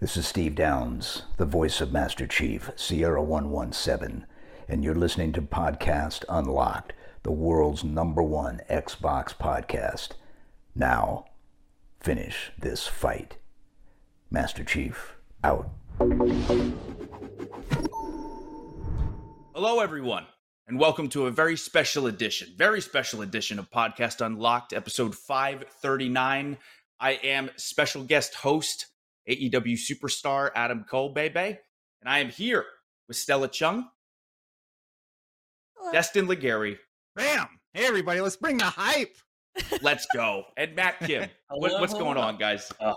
This is Steve Downes, the voice of Master Chief, Sierra 117, and you're listening to Podcast Unlocked, the world's number one Xbox podcast. Now, finish this fight. Master Chief, out. Hello, everyone, and welcome to a very special edition, very special edition of Podcast Unlocked, episode 539. I am special guest host AEW superstar Adam Cole, baby. And I am here with Stella Chung, Hello. Destin Legarie. Bam! Hey, everybody, let's bring the hype. Let's go. And Matt Kim. what, what's going on, guys? Oh,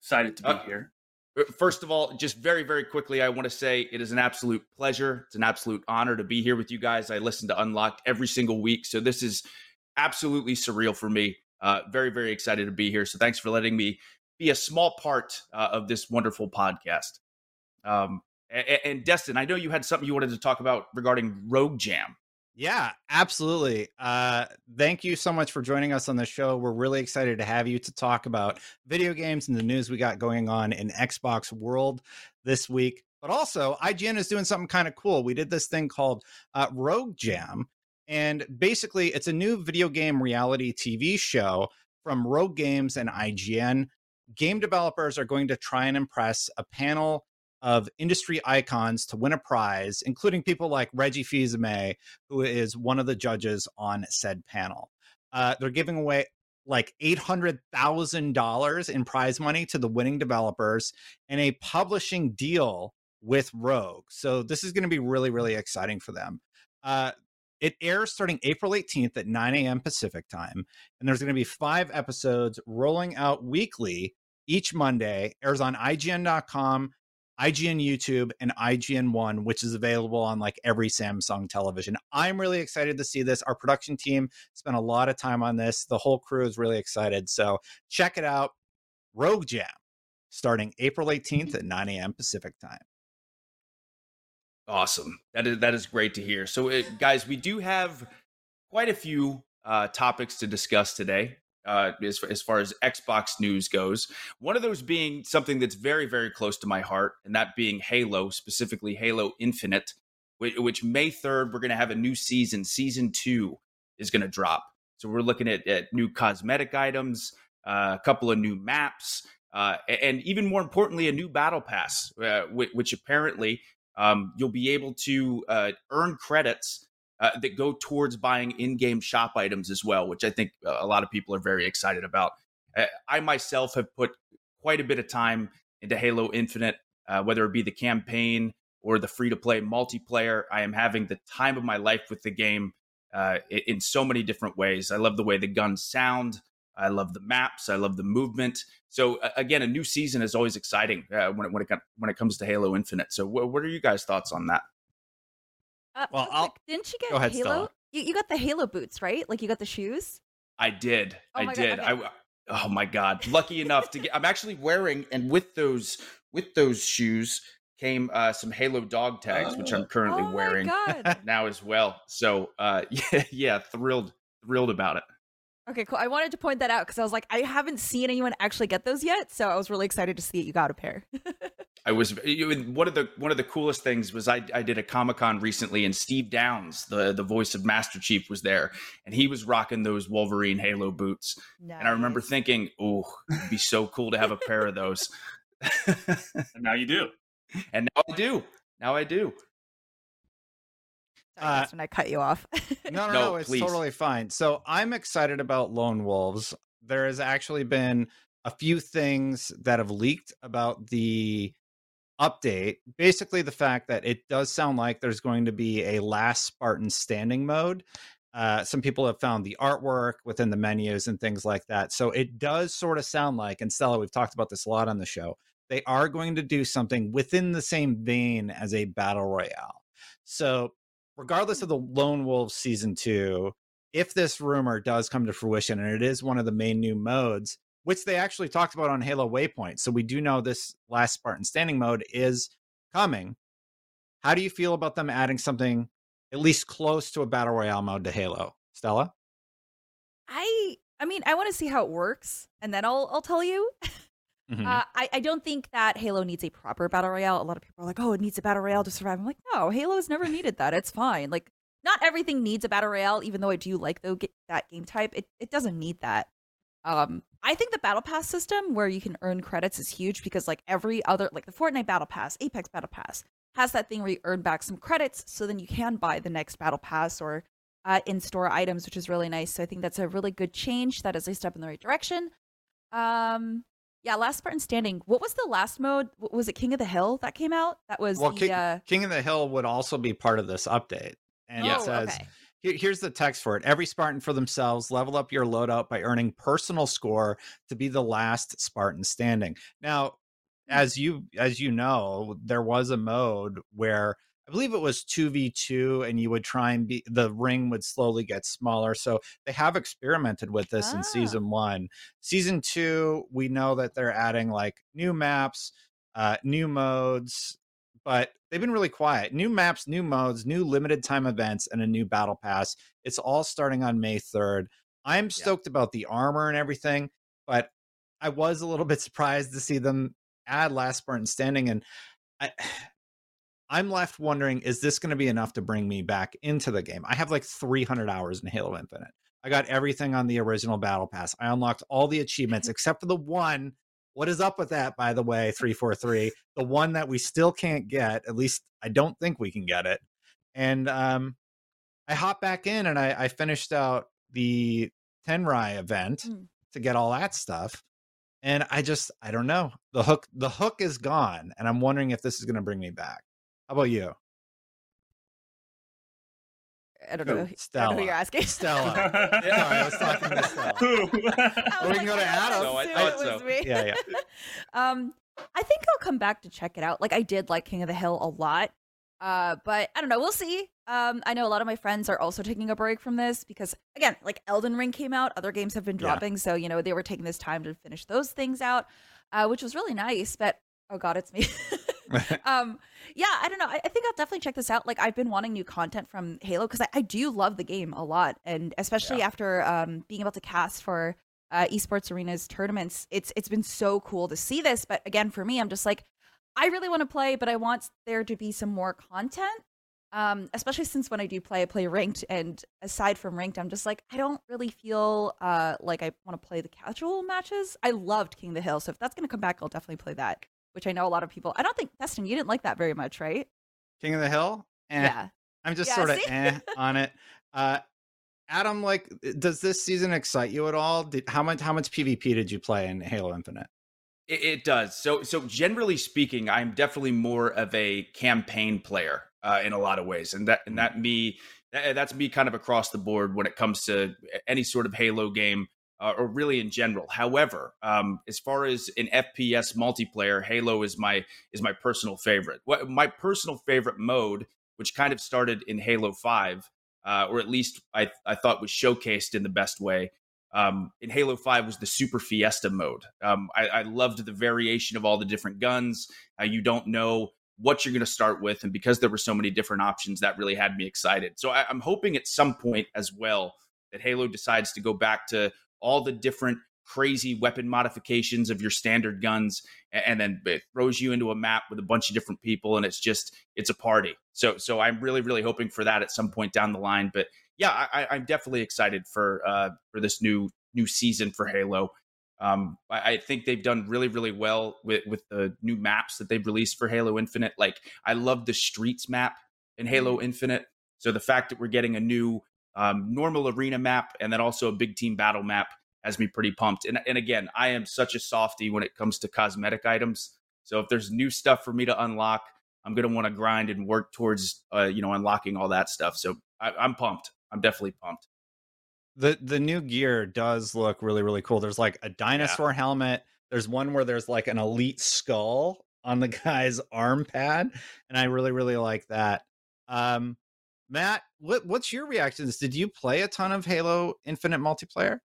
excited to be uh, here. Uh, first of all, just very, very quickly, I want to say it is an absolute pleasure. It's an absolute honor to be here with you guys. I listen to Unlocked every single week. So this is absolutely surreal for me. Uh, very, very excited to be here. So thanks for letting me be a small part uh, of this wonderful podcast. Um, and, and Destin, I know you had something you wanted to talk about regarding Rogue Jam. Yeah, absolutely. Uh, thank you so much for joining us on the show. We're really excited to have you to talk about video games and the news we got going on in Xbox World this week. But also, IGN is doing something kind of cool. We did this thing called uh, Rogue Jam, and basically, it's a new video game reality TV show from Rogue Games and IGN game developers are going to try and impress a panel of industry icons to win a prize, including people like Reggie Fils-Aimé, who is one of the judges on said panel. Uh, they're giving away like $800,000 in prize money to the winning developers and a publishing deal with Rogue. So this is going to be really, really exciting for them. Uh, it airs starting April 18th at 9 a.m. Pacific time. And there's going to be five episodes rolling out weekly each Monday, airs on IGN.com, IGN YouTube, and IGN One, which is available on like every Samsung television. I'm really excited to see this. Our production team spent a lot of time on this. The whole crew is really excited. So check it out. Rogue Jam, starting April 18th at 9 a.m. Pacific time. Awesome. That is that is great to hear. So, it, guys, we do have quite a few uh, topics to discuss today uh, as, as far as Xbox news goes. One of those being something that's very, very close to my heart, and that being Halo, specifically Halo Infinite, which, which May 3rd, we're going to have a new season. Season two is going to drop. So we're looking at, at new cosmetic items, uh, a couple of new maps, uh, and even more importantly, a new battle pass, uh, which, which, apparently um, you'll be able to uh, earn credits uh, that go towards buying in-game shop items as well, which I think a lot of people are very excited about. Uh, I myself have put quite a bit of time into Halo Infinite, uh, whether it be the campaign or the free-to-play multiplayer. I am having the time of my life with the game uh, in so many different ways. I love the way the guns sound. I love the maps. I love the movement. So again, a new season is always exciting uh, when it, when it when it comes to Halo Infinite. So what are you guys' thoughts on that? Uh, well, I'll, didn't you get ahead, Halo? You, you got the Halo boots, right? Like you got the shoes. I did. Oh I did. God, okay. I oh my god, lucky enough to get. I'm actually wearing, and with those with those shoes came uh, some Halo dog tags, which I'm currently oh wearing now as well. So uh, yeah, yeah, thrilled thrilled about it. Okay, cool. I wanted to point that out because I was like, I haven't seen anyone actually get those yet, so I was really excited to see that you got a pair. I was one of the one of the coolest things was I, I did a Comic Con recently, and Steve Downes, the the voice of Master Chief, was there, and he was rocking those Wolverine Halo boots, nice. and I remember thinking, "Oh, it'd be so cool to have a pair of those." and now you do, and now I do. Now I do. Sorry, uh, when I cut you off. no, no, no, no it's please. totally fine. So I'm excited about Lone Wolves. There has actually been a few things that have leaked about the update. Basically, the fact that it does sound like there's going to be a last Spartan standing mode. Uh, some people have found the artwork within the menus and things like that. So it does sort of sound like, and Stella, we've talked about this a lot on the show, they are going to do something within the same vein as a battle royale. So regardless of the Lone Wolves season two, if this rumor does come to fruition and it is one of the main new modes, which they actually talked about on Halo Waypoint, so we do know this last Spartan standing mode is coming. How do you feel about them adding something at least close to a battle royale mode to Halo, Stella? I I mean, I want to see how it works, and then I'll I'll tell you. Mhm. Uh, I, I don't think that Halo needs a proper battle royale. A lot of people are like, "Oh, it needs a battle royale to survive." I'm like, no, Halo has never needed that. It's fine. Like, not everything needs a battle royale. Even though I do like though that game type, it it doesn't need that. Um, I think the battle pass system where you can earn credits is huge because like every other like the Fortnite battle pass, Apex battle pass has that thing where you earn back some credits, so then you can buy the next battle pass or uh, in-store items, which is really nice. So I think that's a really good change. That is a step in the right direction. Um, yeah, Last Spartan Standing. What was the last mode? Was it King of the Hill that came out? That was well, the. King, uh... King of the Hill would also be part of this update. And Yeah. it Oh, says, okay. Here- Here's the text for it. Every Spartan for themselves, level up your loadout by earning personal score to be the last Spartan standing. Now, Hmm. as you as you know, there was a mode where I believe it was 2v2 and you would try and be the ring would slowly get smaller. So they have experimented with this Ah. in season 1. Season 2, we know that they're adding like new maps, uh new modes, but they've been really quiet. New maps, new modes, new limited time events, and a new battle pass. It's all starting on May 3rd. I'm stoked about the armor and everything, but I was a little bit surprised to see them add Last Spartan Standing. And I, I'm left wondering is this going to be enough to bring me back into the game? I have like 300 hours in Halo Infinite. I got everything on the original battle pass. I unlocked all the achievements except for the one. What is up with that, by the way, 343? The one that we still can't get, at least I don't think we can get it. And um, I hopped back in and I, I finished out the Tenrai event Mm. to get all that stuff. And I just, I don't know. The hook, the hook is gone. And I'm wondering if this is going to bring me back. How about you? I don't know. Who? I don't know who you're asking. Stella. Sorry, I was talking to Stella. Who? I Or we was can go to I Adam. No, I assumed thought it was so. me. Yeah, yeah. um, I think I'll come back to check it out. Like I did like King of the Hill a lot. Uh, but I don't know. We'll see. Um, I know a lot of my friends are also taking a break from this because again, like Elden Ring came out, other games have been Yeah. dropping, so you know they were taking this time to finish those things out, uh, which was really nice. But oh god, it's me. um, yeah, I don't know. I, I think I'll definitely check this out. Like I've been wanting new content from Halo because I, I do love the game a lot, and especially after um being able to cast for uh, esports arenas tournaments, it's it's been so cool to see this. But again, for me, I'm just like, I really want to play, but I want there to be some more content. Um, especially since when I do play, I play ranked, and aside from ranked, I'm just like I don't really feel uh like I want to play the casual matches. I loved King of the Hill, so if that's gonna come back, I'll definitely play that. Which I know a lot of people. I don't think Destin, you didn't like that very much, right? King of the Hill? Eh, Yeah. I'm just Yeah, sort of eh on it. Uh, Adam, like, does this season excite you at all? Did, how much how much PvP did you play in Halo Infinite? It, it does. So, so generally speaking, I'm definitely more of a campaign player uh, in a lot of ways, and that and that me that, that's me kind of across the board when it comes to any sort of Halo game uh, or really in general. However, um, as far as an FPS multiplayer, Halo is my is my personal favorite. What my personal favorite mode, which kind of started in Halo Five, uh, or at least I I thought was showcased in the best way, um, in Halo 5 was the Super Fiesta mode. Um, I, I loved the variation of all the different guns. Uh, you don't know what you're going to start with. And because there were so many different options, that really had me excited. So I, I'm hoping at some point as well that Halo decides to go back to all the different crazy weapon modifications of your standard guns and then it throws you into a map with a bunch of different people and it's just it's a party so so i'm really really hoping for that at some point down the line but yeah, I, I'm definitely excited for uh, for this new new season for Halo. Um, I, I think they've done really really well with with the new maps that they've released for Halo Infinite. Like I love the streets map in Halo Infinite. So the fact that we're getting a new um, normal arena map and then also a big team battle map has me pretty pumped. And and again, I am such a softy when it comes to cosmetic items. So if there's new stuff for me to unlock, I'm gonna want to grind and work towards uh, you know unlocking all that stuff. So I, I'm pumped. I'm definitely pumped. The the new gear does look really really cool. There's like a dinosaur helmet. There's one where there's like an elite skull on the guy's arm pad, and I really really like that. Um, Matt, what what's your reactions? Did you play a ton of Halo Infinite multiplayer?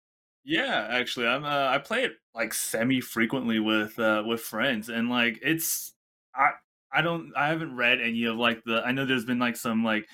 Yeah, actually, I'm. Uh, I play it like semi frequently with uh, with friends, and like it's. I I don't I haven't read any of like the I know there's been like some like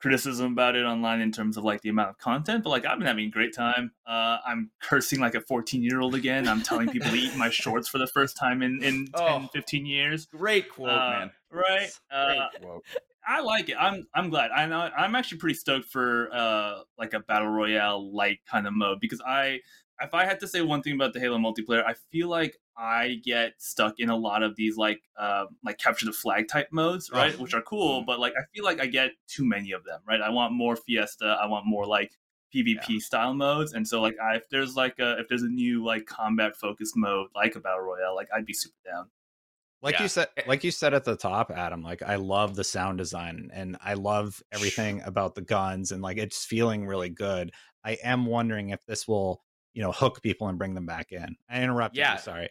criticism about it online in terms of like the amount of content, but like I've been having a great time. Uh, I'm cursing like a 14 year old again. I'm telling people to eat my shorts for the first time in in Oh. 10, 15 years. Great quote, Uh, man. Right. Great Uh, quote. I like it. I'm I'm glad. I know I'm actually pretty stoked for uh like a battle royale like kind of mode because I if I had to say one thing about the Halo multiplayer, I feel like I get stuck in a lot of these like uh, like capture the flag type modes, Oh. right? Which are cool, but like I feel like I get too many of them, right? I want more Fiesta. I want more like PvP style modes, and so like I, if there's like a if there's a new like combat focused mode like a battle royale, like I'd be super down. Like Yeah. you said like you said at the top adam like i love the sound design and i love everything about the guns and like it's feeling really good i am wondering if this will you know hook people and bring them back in i interrupted Yeah. you sorry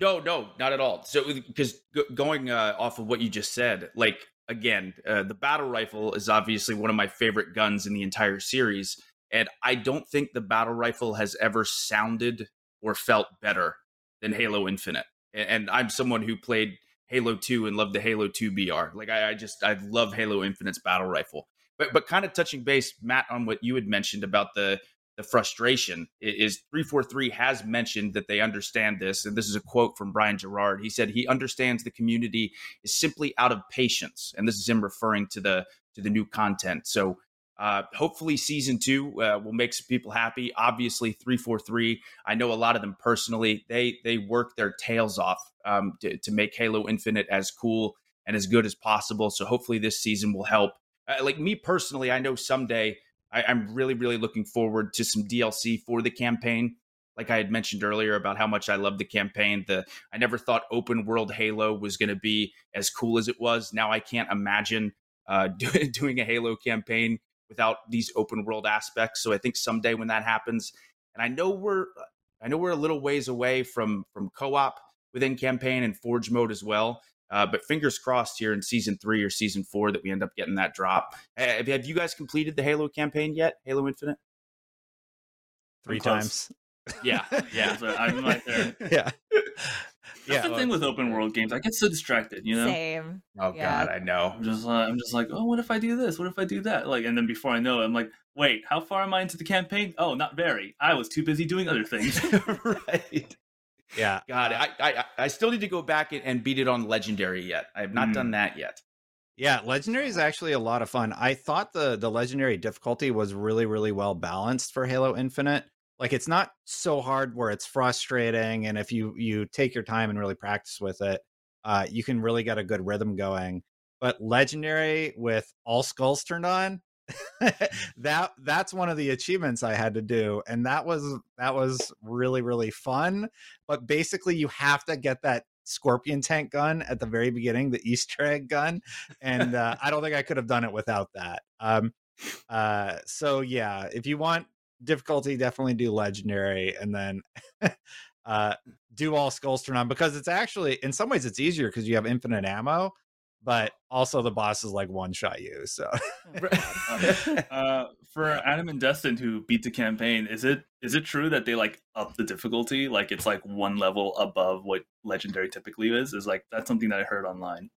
No, no, not at all. So, because go- going uh, off of what you just said, like again, uh, the battle rifle is obviously one of my favorite guns in the entire series, and I don't think the battle rifle has ever sounded or felt better than Halo Infinite. And, I'm someone who played Halo 2 and loved the Halo 2 BR. Like I, I just I love Halo Infinite's battle rifle. But but kind of touching base, Matt, on what you had mentioned about the the frustration is 343 has mentioned that they understand this and this is a quote from brian jarrard he said he understands the community is simply out of patience and this is him referring to the to the new content so uh, hopefully season two uh, will make some people happy obviously 343 i know a lot of them personally they they work their tails off um, to, to make halo infinite as cool and as good as possible so hopefully this season will help uh, like me personally i know someday I, I'm really, really looking forward to some DLC for the campaign. Like I had mentioned earlier about how much I love the campaign. The I never thought open world Halo was going to be as cool as it was. Now I can't imagine uh, do, doing a Halo campaign without these open world aspects. So I think someday when that happens, and I know we're I know we're a little ways away from from co-op within campaign and Forge mode as well. Uh, but fingers crossed here in season three or season four that we end up getting that drop. Have, have you guys completed the Halo campaign yet? Halo Infinite? three times Yeah, yeah. So I'm right there. yeah That's yeah the thing with open world games. I get so distracted, you know. Same. Oh Yeah. God, I know. I'm just, uh, I'm just like, oh, what if I do this? What if I do that? Like, and then before I know it, I'm like, wait, how far am I into the campaign? Oh, not very. I was too busy doing other things. right. yeah God, I, I I still need to go back and- and beat it on legendary yet. I have not Mm. done that yet. Yeah, legendary is actually a lot of fun. I thought the the legendary difficulty was really really well balanced for Halo Infinite. Like it's not so hard where it's frustrating and if you you take your time and really practice with it, uh you can really get a good rhythm going. But legendary with all skulls turned on, that that's one of the achievements I had to do and that was that was really really fun, but basically you have to get that scorpion tank gun at the very beginning, the Easter egg gun and uh, I don't think I could have done it without that. Um, uh, so yeah, if you want difficulty, definitely do legendary, and then uh, do all skulls turn on because it's actually in some ways it's easier because you have infinite ammo, but also the boss is like one shot you. So uh, for Adam and Destin who beat the campaign, is it is it true that they like up the difficulty? Like it's like one level above what legendary typically is? Is like that's something that I heard online.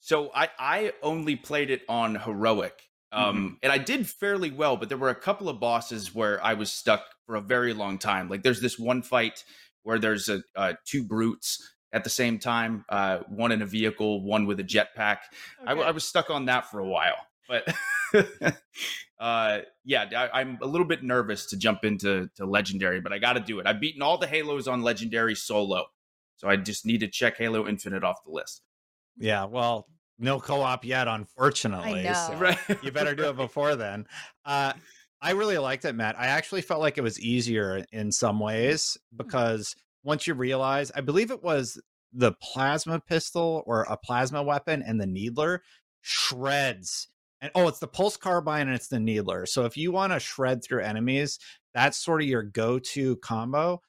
So I I only played it on heroic. Um, and I did fairly well, but there were a couple of bosses where I was stuck for a very long time. Like there's this one fight where there's a uh, two brutes at the same time, uh, one in a vehicle, one with a jetpack. I was stuck on that for a while, but uh, yeah, I, I'm a little bit nervous to jump into to legendary, but I got to do it. I've beaten all the Halos on legendary solo, so I just need to check Halo Infinite off the list. yeah, well, no co-op yet, unfortunately. know. so Right. you better do it before then. Uh, I really liked it, Matt. I actually felt like it was easier in some ways because once you realize, I believe it was the plasma pistol or a plasma weapon and the needler shreds. And oh, it's the pulse carbine and it's the needler. So if you want to shred through enemies, that's sort of your go-to combo,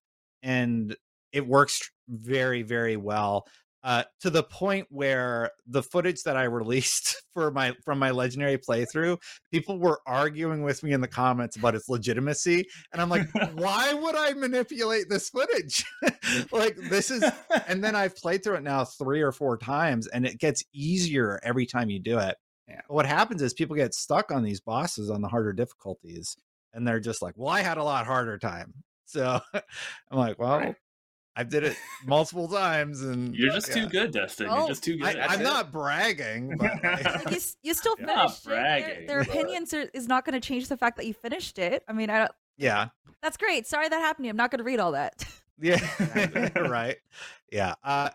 and it works very, very well. Uh, to the point where the footage that I released for my from my legendary playthrough, people were arguing with me in the comments about its legitimacy, and I'm like, why would I manipulate this footage? like this is, and then I've played through it now three or four times, and it gets easier every time you do it. Yeah. What happens is people get stuck on these bosses on the harder difficulties, and they're just like, well, I had a lot harder time. So I'm like, well, Right. I did it multiple times, and You're just yeah. too good, Destin. Oh, You're just too good. I, I'm it. not bragging, but like- Like, you, s- you still You're finished not it. Their, bragging, their but- opinions are, is not going to change the fact that you finished it. I mean, I don't, yeah, that's great. Sorry that happened to you. I'm not going to read all that. yeah, right, yeah. Uh,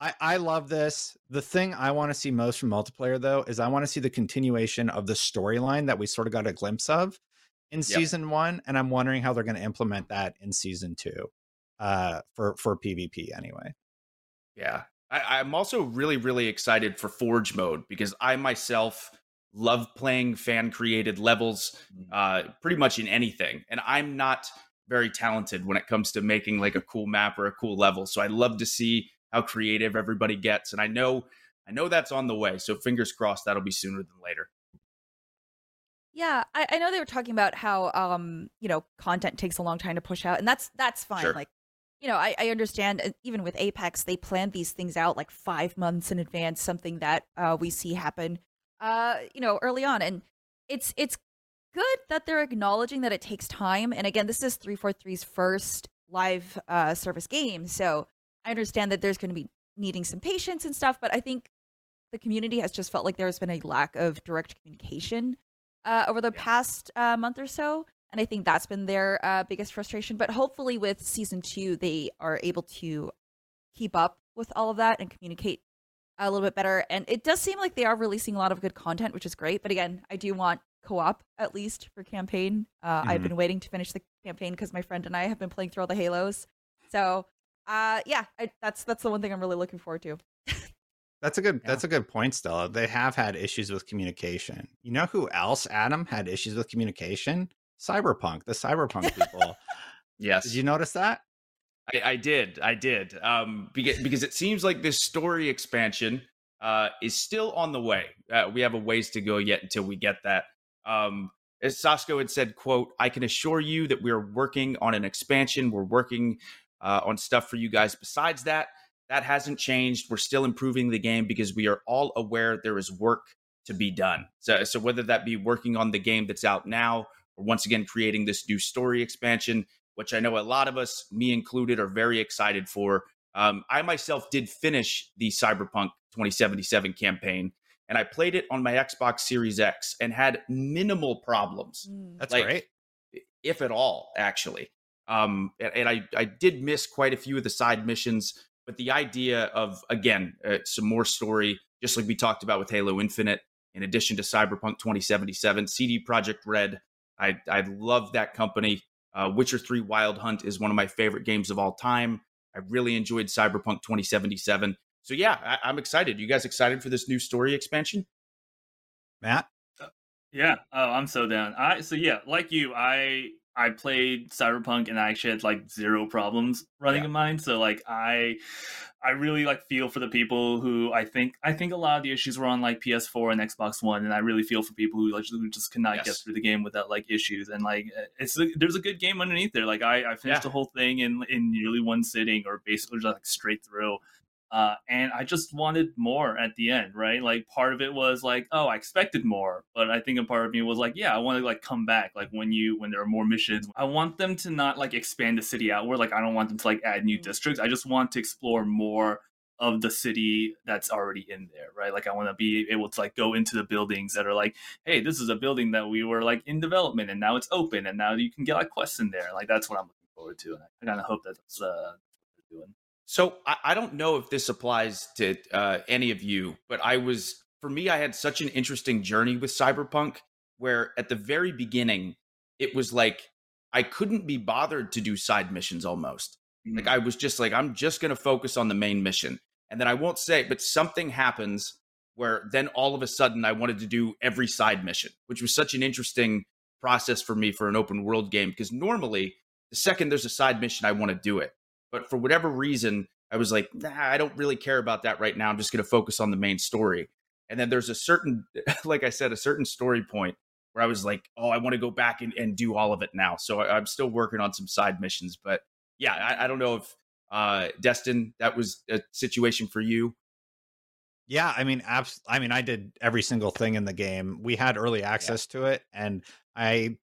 I I love this. The thing I want to see most from multiplayer, though, is I want to see the continuation of the storyline that we sort of got a glimpse of in season one, and I'm wondering how they're going to implement that in season two, uh, for for PvP anyway. Yeah. I, I'm also really, really excited for Forge mode because I myself love playing fan created levels uh, pretty much in anything. And I'm not very talented when it comes to making like a cool map or a cool level. So I love to see how creative everybody gets. And I know I know that's on the way. So fingers crossed that'll be sooner than later. Yeah, I, I know they were talking about how um, you know, content takes a long time to push out, and that's that's fine. Sure. Like, you know, I, I understand uh, even with Apex, they plan these things out like five months in advance, something that uh we see happen uh, you know, early on. And it's it's good that they're acknowledging that it takes time. And again, this is 343's first live uh service game. So I understand that there's gonna be needing some patience and stuff, but I think the community has just felt like there's been a lack of direct communication uh, over the past uh, month or so. And I think that's been their uh, biggest frustration. But hopefully, with season two, they are able to keep up with all of that and communicate a little bit better. And it does seem like they are releasing a lot of good content, which is great. But again, I do want co op at least for campaign. Uh, I've Mhm. been waiting to finish the campaign because my friend and I have been playing through all the Halos. So, uh, yeah, I, that's that's the one thing I'm really looking forward to. That's a good. Yeah. That's a good point, Stella. They have had issues with communication. You know who else, Adam, had issues with communication? Cyberpunk, the Cyberpunk people. Yes. Did you notice that? I, I did. I did. Um, because, because it seems like this story expansion uh, is still on the way. Uh, we have a ways to go yet until we get that. Um, as Sasko had said, "quote I can assure you that we are working on an expansion. We're working uh, on stuff for you guys. Besides that, that hasn't changed. We're still improving the game because we are all aware there is work to be done. So, so whether that be working on the game that's out now, or once again creating this new story expansion." which I know a lot of us, me included, are very excited for. Um, I myself did finish the Cyberpunk 2077 campaign, and I played it on my Xbox Series X and had minimal problems, That's Like, great. if at all, actually. Um, and, and I, I did miss quite a few of the side missions, but the idea of, again, uh, some more story, just like we talked about with Halo Infinite, in addition to Cyberpunk 2077, CD Projekt Red, I, I love that company. Uh, Witcher 3 Wild Hunt is one of my favorite games of all time. I really enjoyed Cyberpunk 2077. So, yeah, I, I'm excited. You guys excited for this new story expansion? Matt. Yeah. Oh, I'm so down. I so yeah, like you, I I played Cyberpunk and I actually had like zero problems running Yeah. in mine. So like I I really like feel for the people who I think I think a lot of the issues were on like PS4 and Xbox One, and I really feel for people who like who just cannot get through the game without like issues. And like eh, it's a, there's a good game underneath there. Like I, I finished Yeah. the whole thing in in nearly one sitting, or basically just like straight through. Uh, and I just wanted more at the end, right? Like part of it was like, oh, I expected more, but I think a part of me was like, yeah, I want to like come back. Like when you when there are more missions, I want them to not like expand the city outward. Like I don't want them to like add new Mm. districts. I just want to explore more of the city that's already in there, right? Like I want to be able to like go into the buildings that are like, hey, this is a building that we were like in development and now it's open and now you can get like quests in there. Like that's what I'm looking forward to, and I kind of hope that's uh, what they're doing. So I, I don't know if this applies to uh, any of you, but I was for me, I had such an interesting journey with Cyberpunk where at the very beginning, it was like I couldn't be bothered to do side missions almost. Like I was just like, I'm just gonna focus on the main mission. And then I won't say, but something happens where then all of a sudden I wanted to do every side mission, which was such an interesting process for me for an open world game. Because normally, the second there's a side mission, I want to do it. But for whatever reason, I was like, nah, I don't really care about that right now. I'm just going to focus on the main story. And then there's a certain, like I said, a certain story point where I was like, oh, I want to go back and, and do all of it now. So I, am still working on some side missions. But yeah, I, I don't know if uh, Destin, that was a situation for you. Yeah, I mean, abs- I mean, I did every single thing in the game. We had early access yeah. to it, and I,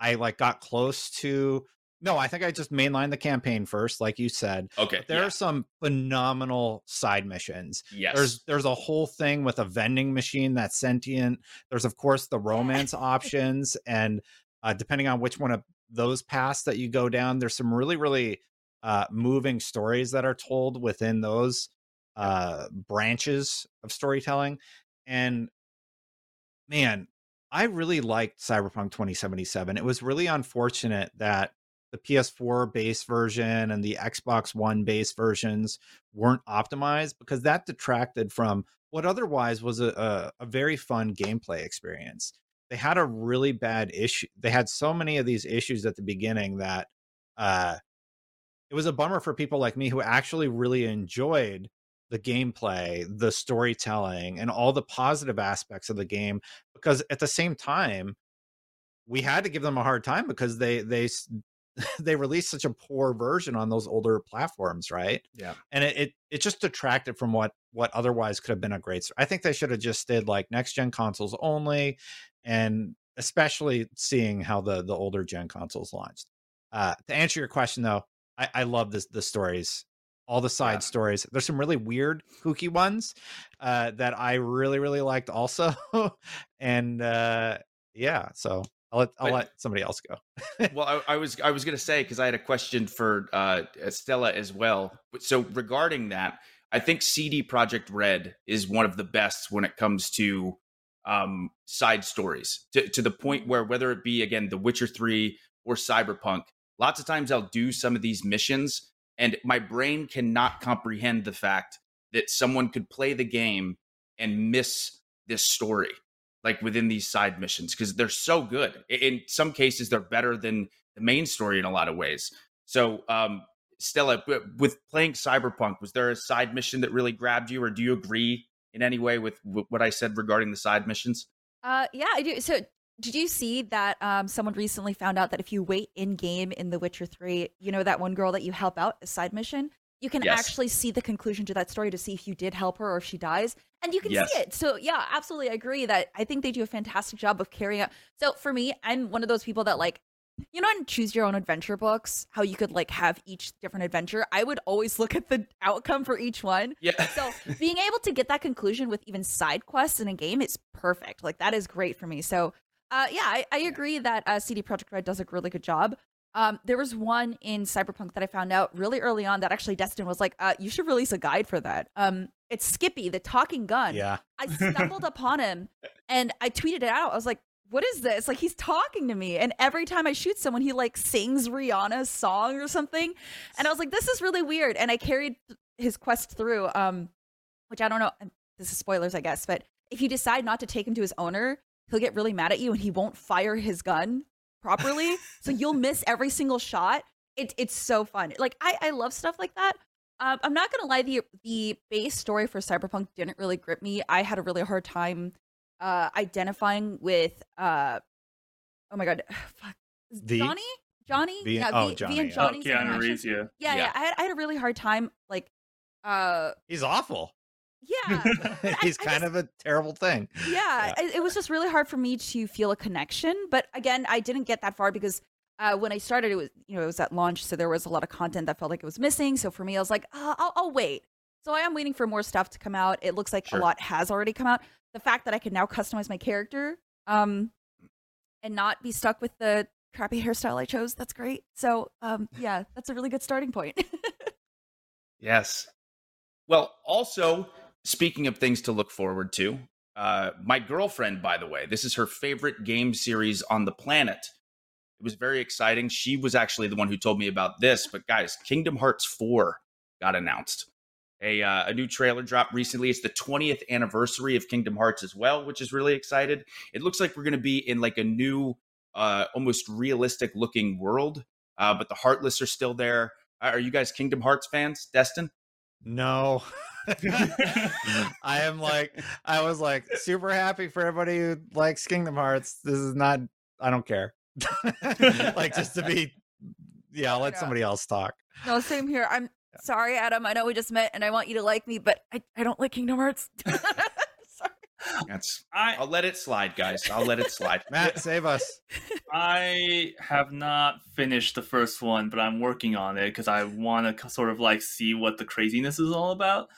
I like got close to no, I think I just mainlined the campaign first, like you said. Okay. But there yeah. are some phenomenal side missions. Yes. There's there's a whole thing with a vending machine that's sentient. There's of course the romance options, and uh, depending on which one of those paths that you go down, there's some really really uh, moving stories that are told within those uh, branches of storytelling. And man, I really liked Cyberpunk 2077. It was really unfortunate that the PS4 base version and the Xbox One base versions weren't optimized because that detracted from what otherwise was a, a, a, very fun gameplay experience. They had a really bad issue. They had so many of these issues at the beginning that uh, it was a bummer for people like me who actually really enjoyed the gameplay, the storytelling, and all the positive aspects of the game. Because at the same time, we had to give them a hard time because they they they released such a poor version on those older platforms, right? Yeah. And it, it it just detracted from what what otherwise could have been a great. I think they should have just did like next gen consoles only, and especially seeing how the the older gen consoles launched. Uh, to answer your question though, I, I love this the stories, all the side yeah. stories. There's some really weird, kooky ones uh, that I really really liked also, and uh, yeah, so I'll let I'll but, let somebody else go. well, I, I, was I was going to say because I had a question for uh, Stella as well. So regarding that, I think CD Projekt Red is one of the best when it comes to um, side stories. To, to the point where whether it be again The Witcher Three or Cyberpunk, lots of times I'll do some of these missions, and my brain cannot comprehend the fact that someone could play the game and miss this story like within these side missions because they're so good. In some cases, they're better than the main story in a lot of ways. So, um, Stella, with playing Cyberpunk, was there a side mission that really grabbed you, or do you agree in any way with, what I said regarding the side missions? Uh, yeah, I do. So, did you see that um, someone recently found out that if you wait in game in The Witcher 3, you know, that one girl that you help out, a side mission, you can yes. actually see the conclusion to that story to see if you did help her or if she dies and you can yes. see it so yeah absolutely i agree that i think they do a fantastic job of carrying out so for me i'm one of those people that like you know in choose your own adventure books how you could like have each different adventure i would always look at the outcome for each one yeah so being able to get that conclusion with even side quests in a game is perfect like that is great for me so uh, yeah, I, I agree that uh, CD Projekt Red does a really good job. Um, there was one in Cyberpunk that I found out really early on that actually Destin was like, uh, you should release a guide for that. Um, it's Skippy, the talking gun. Yeah. I stumbled upon him and I tweeted it out. I was like, what is this? Like he's talking to me. And every time I shoot someone, he like sings Rihanna's song or something. And I was like, this is really weird. And I carried his quest through, um, which I don't know. This is spoilers, I guess. But if you decide not to take him to his owner, he'll get really mad at you and he won't fire his gun properly. so you'll miss every single shot. It, it's so fun. Like I, I love stuff like that. Um, I'm not gonna lie, the the base story for Cyberpunk didn't really grip me. I had a really hard time uh, identifying with uh, oh my god, fuck, the, Johnny, Johnny, the, yeah, oh, v, Johnny, and Johnny, oh, Keanu Reeves, yeah. yeah, yeah, yeah. I had I had a really hard time like uh, he's awful. Yeah, he's I, kind I just, of a terrible thing. Yeah, yeah. it was just really hard for me to feel a connection. But again, I didn't get that far because uh, when I started, it was you know it was at launch, so there was a lot of content that felt like it was missing. So for me, I was like, uh, I'll, I'll, wait. So I am waiting for more stuff to come out. It looks like sure. a lot has already come out. The fact that I can now customize my character, um, and not be stuck with the crappy hairstyle I chose, that's great. So um, yeah, that's a really good starting point. yes. Well, also Speaking of things to look forward to, uh, my girlfriend, by the way, this is her favorite game series on the planet. It was very exciting. She was actually the one who told me about this. But guys, Kingdom Hearts 4 got announced. A, uh, a new trailer dropped recently. It's the 20th anniversary of Kingdom Hearts as well, which is really excited. It looks like we're going to be in like a new, uh, almost realistic looking world, uh, but the Heartless are still there. Are you guys Kingdom Hearts fans, Destin? No. I am like, I was like super happy for everybody who likes Kingdom Hearts. This is not, I don't care. like, just to be, yeah, I'll let Yeah. somebody else talk. No, same here. I'm sorry, Adam. I know we just met and I want you to like me, but I, I don't like Kingdom Hearts. That's. I I'll let it slide, guys. I'll let it slide. Matt, save us. I have not finished the first one, but I'm working on it because I want to sort of like see what the craziness is all about.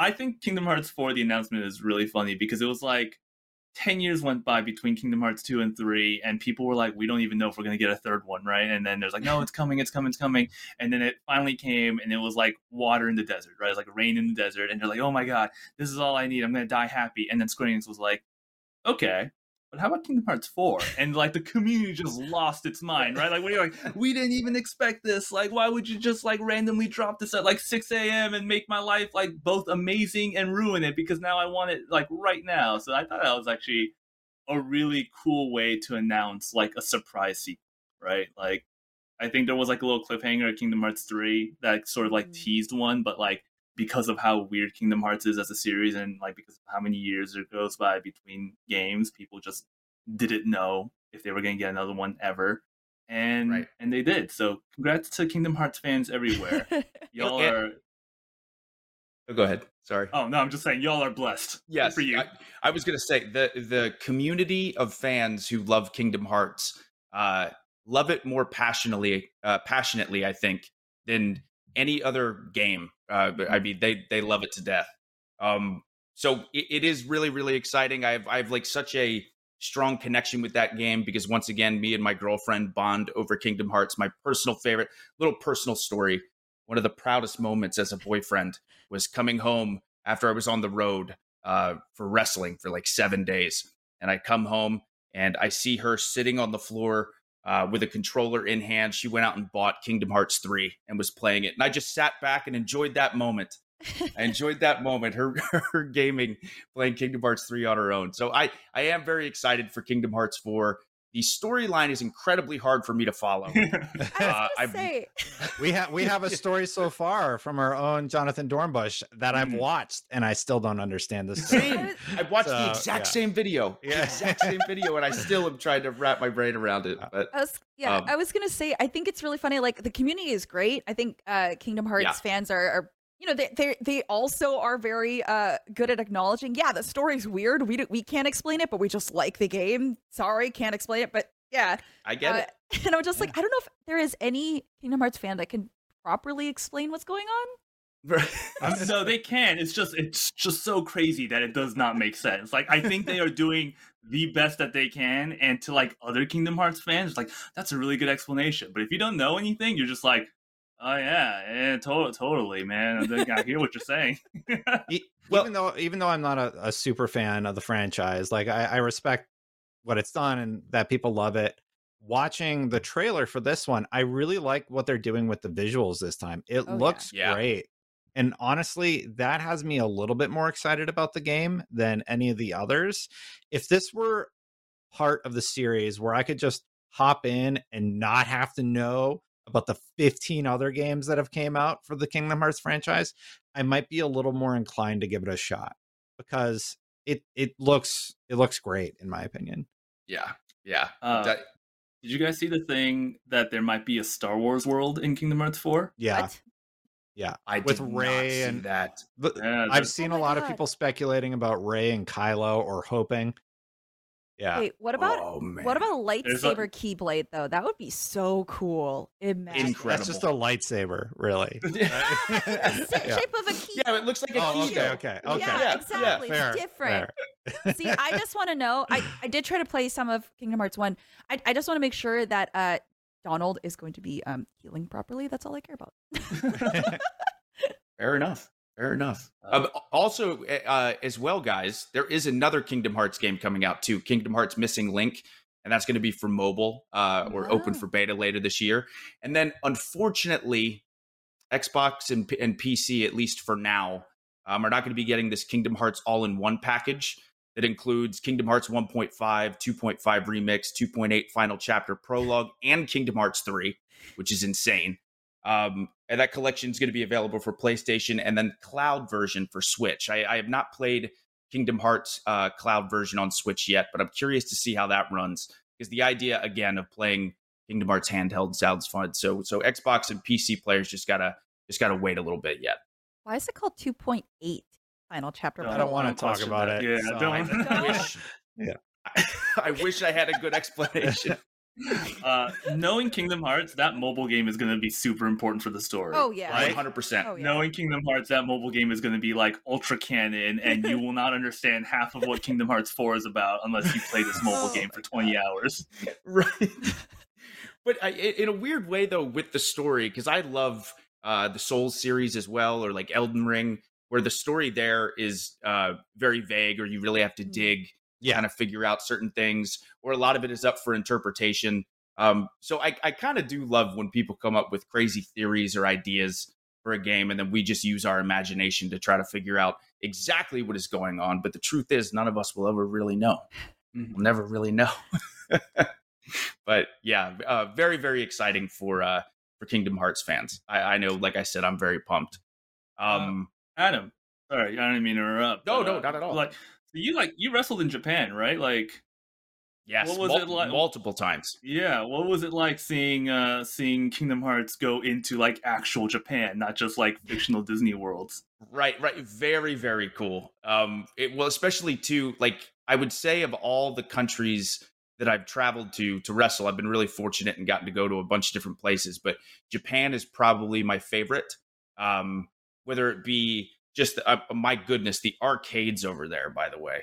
I think Kingdom Hearts 4, the announcement is really funny because it was like 10 years went by between Kingdom Hearts 2 and 3, and people were like, we don't even know if we're going to get a third one, right? And then there's like, no, it's coming, it's coming, it's coming. And then it finally came, and it was like water in the desert, right? Like rain in the desert. And they're like, oh my God, this is all I need. I'm going to die happy. And then Square Enix was like, okay, but how about Kingdom Hearts 4? And like the community just lost its mind, right? Like, what are you like? We didn't even expect this. Like, why would you just like randomly drop this at like 6 a.m. and make my life like both amazing and ruin it because now I want it like right now? So I thought that was actually a really cool way to announce like a surprise sequel, right? Like, I think there was like a little cliffhanger at Kingdom Hearts 3 that sort of like Mm. teased one, but like because of how weird Kingdom Hearts is as a series and like because of how many years it goes by between games, people just didn't know if they were going to get another one ever. And Right. and they did. So congrats to Kingdom Hearts fans everywhere. y'all are Oh, go ahead. Sorry. Oh, no, I'm just saying y'all are blessed. Good Yes, for you. I, I was going to say the the community of fans who love Kingdom Hearts uh, love it more passionately, uh, passionately, I think, than any other game. Uh, I mean, they they love it to death. Um, so it, it is really really exciting. I have I have like such a strong connection with that game because once again, me and my girlfriend bond over Kingdom Hearts. My personal favorite, little personal story. One of the proudest moments as a boyfriend was coming home after I was on the road uh, for wrestling for like seven days. And I come home and I see her sitting on the floor uh, with a controller in hand. She went out and bought Kingdom Hearts 3 and was playing it. And I just sat back and enjoyed that moment. I enjoyed that moment, her, her gaming, playing Kingdom Hearts 3 on her own. So I, I am very excited for Kingdom Hearts 4. The storyline is incredibly hard for me to follow. I was Uh, gonna say, We have we have a story so far from our own Jonathan Dornbush that I've Mhm. watched, and I still don't understand the story. Same. I watched the exact yeah. same video. The Yeah. exact same video, and I still am trying to wrap my brain around it. But I was yeah, Um, I was gonna say I think it's really funny. Like the community is great. I think uh Kingdom Hearts Yeah. fans are, are you know they they they also are very uh good at acknowledging. Yeah, the story's weird. We do, we can't explain it, but we just like the game. Sorry, can't explain it, but yeah. I get uh, it. And I'm just like, I don't know if there is any Kingdom Hearts fan that can properly explain what's going on. no, they can. It's just it's just so crazy that it does not make sense. Like I think they are doing the best that they can, and to like other Kingdom Hearts fans, like that's a really good explanation. But if you don't know anything, you're just like, oh yeah, yeah, to- totally, man. I think I hear what you're saying. Well- even though even though I'm not a, a super fan of the franchise, like I, I respect what it's done and that people love it. Watching the trailer for this one, I really like what they're doing with the visuals this time. It Oh, looks Yeah. great. And honestly, that has me a little bit more excited about the game than any of the others. If this were part of the series where I could just hop in and not have to know about the 15 other games that have came out for the Kingdom Hearts franchise, I might be a little more inclined to give it a shot because it it looks it looks great in my opinion. Yeah, yeah. Uh, That- Did you guys see the thing that there might be a Star Wars world in Kingdom Hearts 4? Yeah. What? I with Rey and- that. Yeah, I've seen Oh a my lot of people speculating about Rey and Kylo or hoping. Yeah. Wait, what about oh what about a There's a- lightsaber keyblade though? That would be so cool. Imagine Incredible. That's just a lightsaber, really. the Yeah. shape of a key. yeah, it looks like a Oh, key. okay, okay, okay. Yeah, Yeah, yeah, exactly. Fair, It's different. fair. See, I just want to know. I, I did try to play some of Kingdom Hearts 1. I, I just want to make sure that uh, Donald is going to be um, healing properly. That's all I care about. Fair enough. Fair enough. Um, also, uh, as well, guys, there is another Kingdom Hearts game coming out too. Kingdom Hearts Missing Link, and that's going to be for mobile uh, or open for beta later this year. And then, unfortunately, Xbox and, and PC, at least for now, um, are not going to be getting this Kingdom Hearts all-in-one package that includes Kingdom Hearts 1.5, 2.5 Remix, 2.8 Final Chapter Prologue, and Kingdom Hearts 3, which is insane. Um, and that collection is going to be available for PlayStation and then cloud version for Switch. I, I have not played Kingdom Hearts uh, cloud version on Switch yet, but I'm curious to see how that runs because the idea again of playing Kingdom Hearts handheld sounds fun. So so Xbox and PC players just gotta just gotta wait a little bit yet. Why is it called 2.8 final chapter? I don't want to talk about it. Yeah, so don't. I wish, Yeah. I wish I had a good explanation. uh, knowing Kingdom Hearts, that mobile game is going to be super important for the story. Oh yeah. 100%. Oh. Knowing Kingdom Hearts, that mobile game is going to be like ultra canon, and you will not understand half of what Kingdom Hearts 4 is about unless you play this mobile Oh game for 20 hours. right but I, in a weird way though with the story because i love uh the souls series as well or like elden ring where the story there is uh very vague or you really have to Mhm. dig Yeah. kind of figure out certain things or a lot of it is up for interpretation um so i, I kind of do love when people come up with crazy theories or ideas for a game and then we just use our imagination to try to figure out exactly what is going on but the truth is none of us will ever really know Mhm. we'll never really know. but yeah, uh, very very exciting for uh, for Kingdom Hearts fans. I, I know, like I said, I'm very pumped. Um, Adam, sorry, I didn't mean to interrupt. No, but, no, uh, not at all. Like, you like you wrestled in Japan, right? Like, yes, What was mul- it like- multiple times. yeah. What was it like seeing uh seeing Kingdom Hearts go into like actual Japan, not just like fictional Disney worlds? Right, right. Very, very cool. Um, it well, especially too, like I would say of all the countries that I've traveled to to wrestle, I've been really fortunate and gotten to go to a bunch of different places. But Japan is probably my favorite. Um, whether it be just uh, my goodness, the arcades over there, by the way,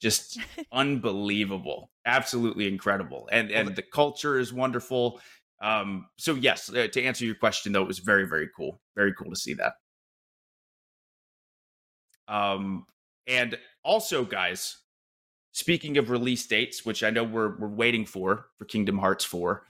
just unbelievable, absolutely incredible, and and the culture is wonderful. Um, so yes, uh, to answer your question though, it was very, very cool, very cool to see that. Um, and also, guys, speaking of release dates, which I know we're we're waiting for for Kingdom Hearts 4,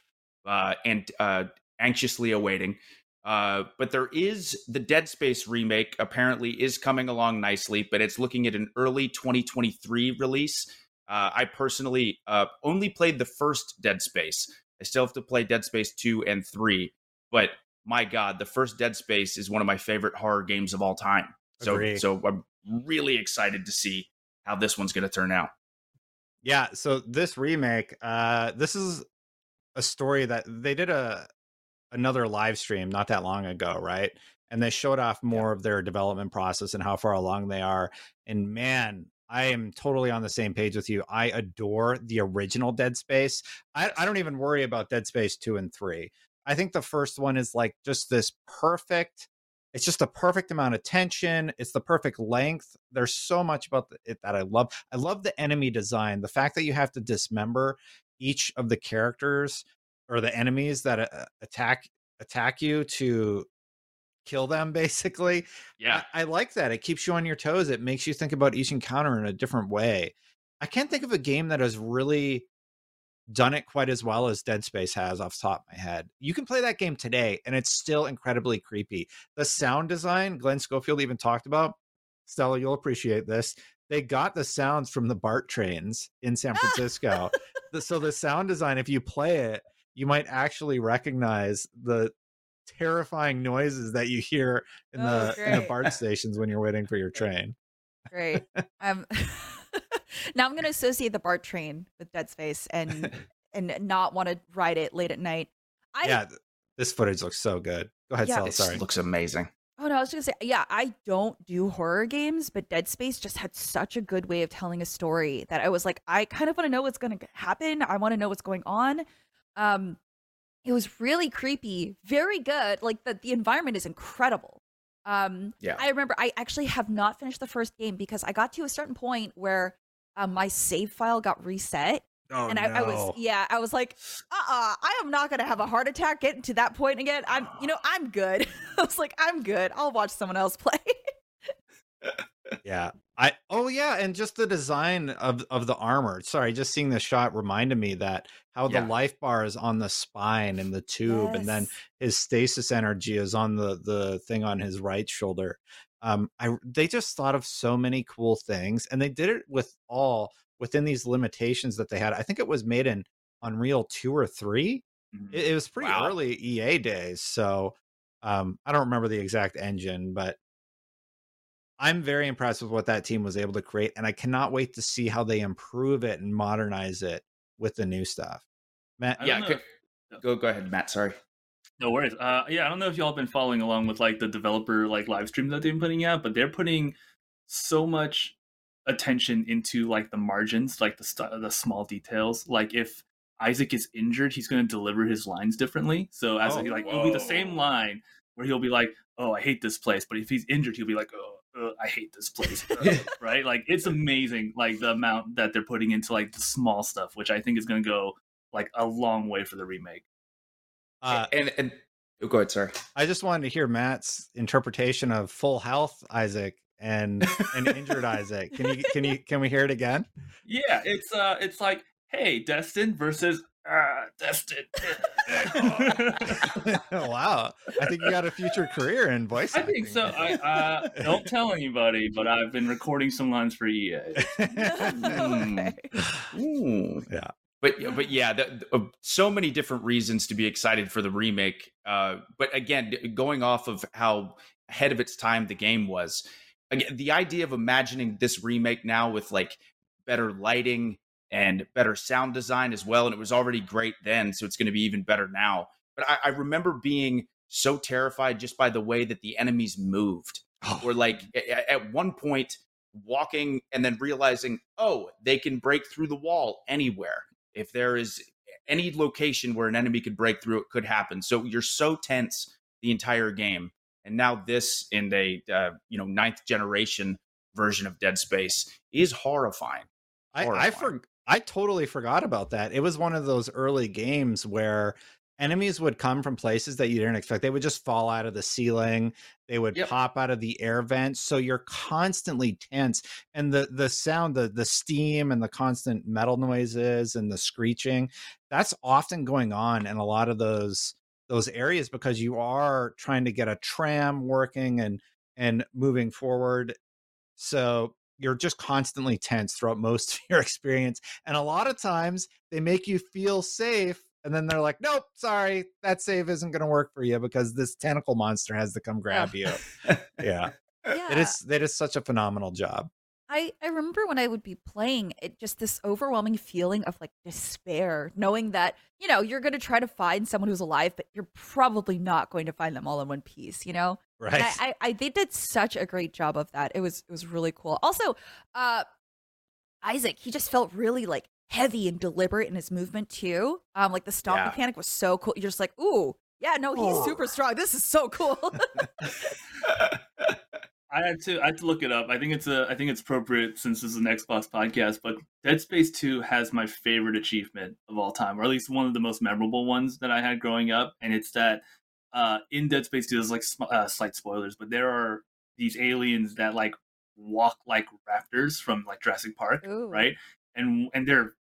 uh, and uh, anxiously awaiting. Uh, but there is the Dead Space remake. Apparently, is coming along nicely, but it's looking at an early 2023 release. Uh, I personally uh, only played the first Dead Space. I still have to play Dead Space 2 and 3, but my God, the first Dead Space is one of my favorite horror games of all time. So, so I'm really excited to see how this one's going to turn out. Yeah, so this remake, uh this is a story that they did a another live stream not that long ago, right? And they showed off more of their development process and how far along they are. And man, I am totally on the same page with you. I adore the original Dead Space. I, I don't even worry about Dead Space 2 and 3. I think the first one is like just this perfect it's just the perfect amount of tension it's the perfect length there's so much about it that i love i love the enemy design the fact that you have to dismember each of the characters or the enemies that uh, attack attack you to kill them basically Yeah, I, I like that it keeps you on your toes it makes you think about each encounter in a different way i can't think of a game that has really done it quite as well as Dead Space has off the top of my head. You can play that game today and it's still incredibly creepy. The sound design, Glen Schofield even talked about. Stella, you'll appreciate this. They got the sounds from the BART trains in San Francisco. So the sound design, if you play it, you might actually recognize the terrifying noises that you hear in Oh, the in the. BART stations when you're waiting for your train. Great. Um, now I'm going to associate the BART train with Dead Space and and not want to ride it late at night. I yeah, this footage looks so good. Go ahead, Yeah. Stella. this Sorry. looks amazing. Oh no, I was just gonna say, yeah, I don't do horror games, but Dead Space just had such a good way of telling a story that I was like, I kind of want to know what's gonna happen. I want to know what's going on. Um, it was really creepy, very good. Like the the environment is incredible. Um, Yeah. I remember I actually have not finished the first game because I got to a certain point where um, my save file got reset, Oh, and I, I was yeah, I was like, uh, uh I am not gonna have a heart attack getting to that point again. I'm, you know, I'm good. I was like, I'm good. I'll watch someone else play. Yeah. I oh yeah, and just the design of of the armor. Sorry, just seeing this shot reminded me that how Yeah. the life bar is on the spine and the tube, and then his stasis energy is on the the thing on his right shoulder. Um, I they just thought of so many cool things, and they did it with all within these limitations that they had. I think it was made in Unreal two or three. It, it was pretty Wow. early EA days, so Um, I don't remember the exact engine, but I'm very impressed with what that team was able to create, and I cannot wait to see how they improve it and modernize it with the new stuff. Matt, yeah, don't know go, go go ahead, Matt. Sorry. No worries. Uh, yeah, I don't know if y'all have been following along with like the developer like live stream that they've been putting out, but they're putting so much attention into like the margins, like the st- the small details. Like if Isaac is injured, he's going to deliver his lines differently. So as Oh, like it'll be the same line where he'll be like, "Oh, I hate this place," but if he's injured, he'll be like, "Oh, I hate this place." uh," right? Like it's amazing, like the amount that they're putting into like the small stuff, which I think is going to go like a long way for the remake. uh, and and oh, go ahead. Sorry. I just wanted to hear Matt's interpretation of full health Isaac and and injured Isaac. Can you can you can we hear it again? Yeah, it's uh, it's like, hey, Destin versus uh, Destin. wow, I think you got a future career in voice. I think so. I uh, don't tell anybody, but I've been recording some lines for EA. okay. Ooh. Yeah. But but yeah, the, the- uh, so many different reasons to be excited for the remake. Uh, but again, going off of how ahead of its time the game was, again, the idea of imagining this remake now with like better lighting and better sound design as well, and it was already great then, so it's going to be even better now. But I, I remember being so terrified just by the way that the enemies moved. Or like at one point walking and then realizing oh they can break through the wall anywhere. If there is any location where an enemy could break through it could happen. So you're so tense the entire game. And now this in a uh, you know ninth generation version of dead space is horrifying. I, I for I totally forgot about that. It was one of those early games where enemies would come from places that you didn't expect. They would just fall out of the ceiling. They would Yep. pop out of the air vents. So you're constantly tense. And the the sound, the the steam and the constant metal noises and the screeching, that's often going on in a lot of those those areas because you are trying to get a tram working and and moving forward. So you're just constantly tense throughout most of your experience. And a lot of times they make you feel safe. And then they're like, nope, sorry, that save isn't going to work for you because this tentacle monster has to come oh. grab you. Yeah. Yeah. It is, it is such a phenomenal job. I, I remember when I would be playing it, just this overwhelming feeling of like despair, knowing that, you know, you're going to try to find someone who's alive, but you're probably not going to find them all in one piece, you know? Right. And I, I, I they did such a great job of that. It was it was really cool. Also, uh Isaac, he just felt really like heavy and deliberate in his movement too. Um, like the stomp Yeah. mechanic was so cool. You're just like, ooh, yeah, no, he's Oh. super strong. This is so cool. I had to I had to look it up. I think it's a I think it's appropriate since this is an Xbox podcast, but Dead Space 2 has my favorite achievement of all time, or at least one of the most memorable ones that I had growing up, and it's that uh in Dead Space 2 there's like sm- uh, slight spoilers, but there are these aliens that like walk like raptors from like Jurassic Park, Ooh. right? And and they're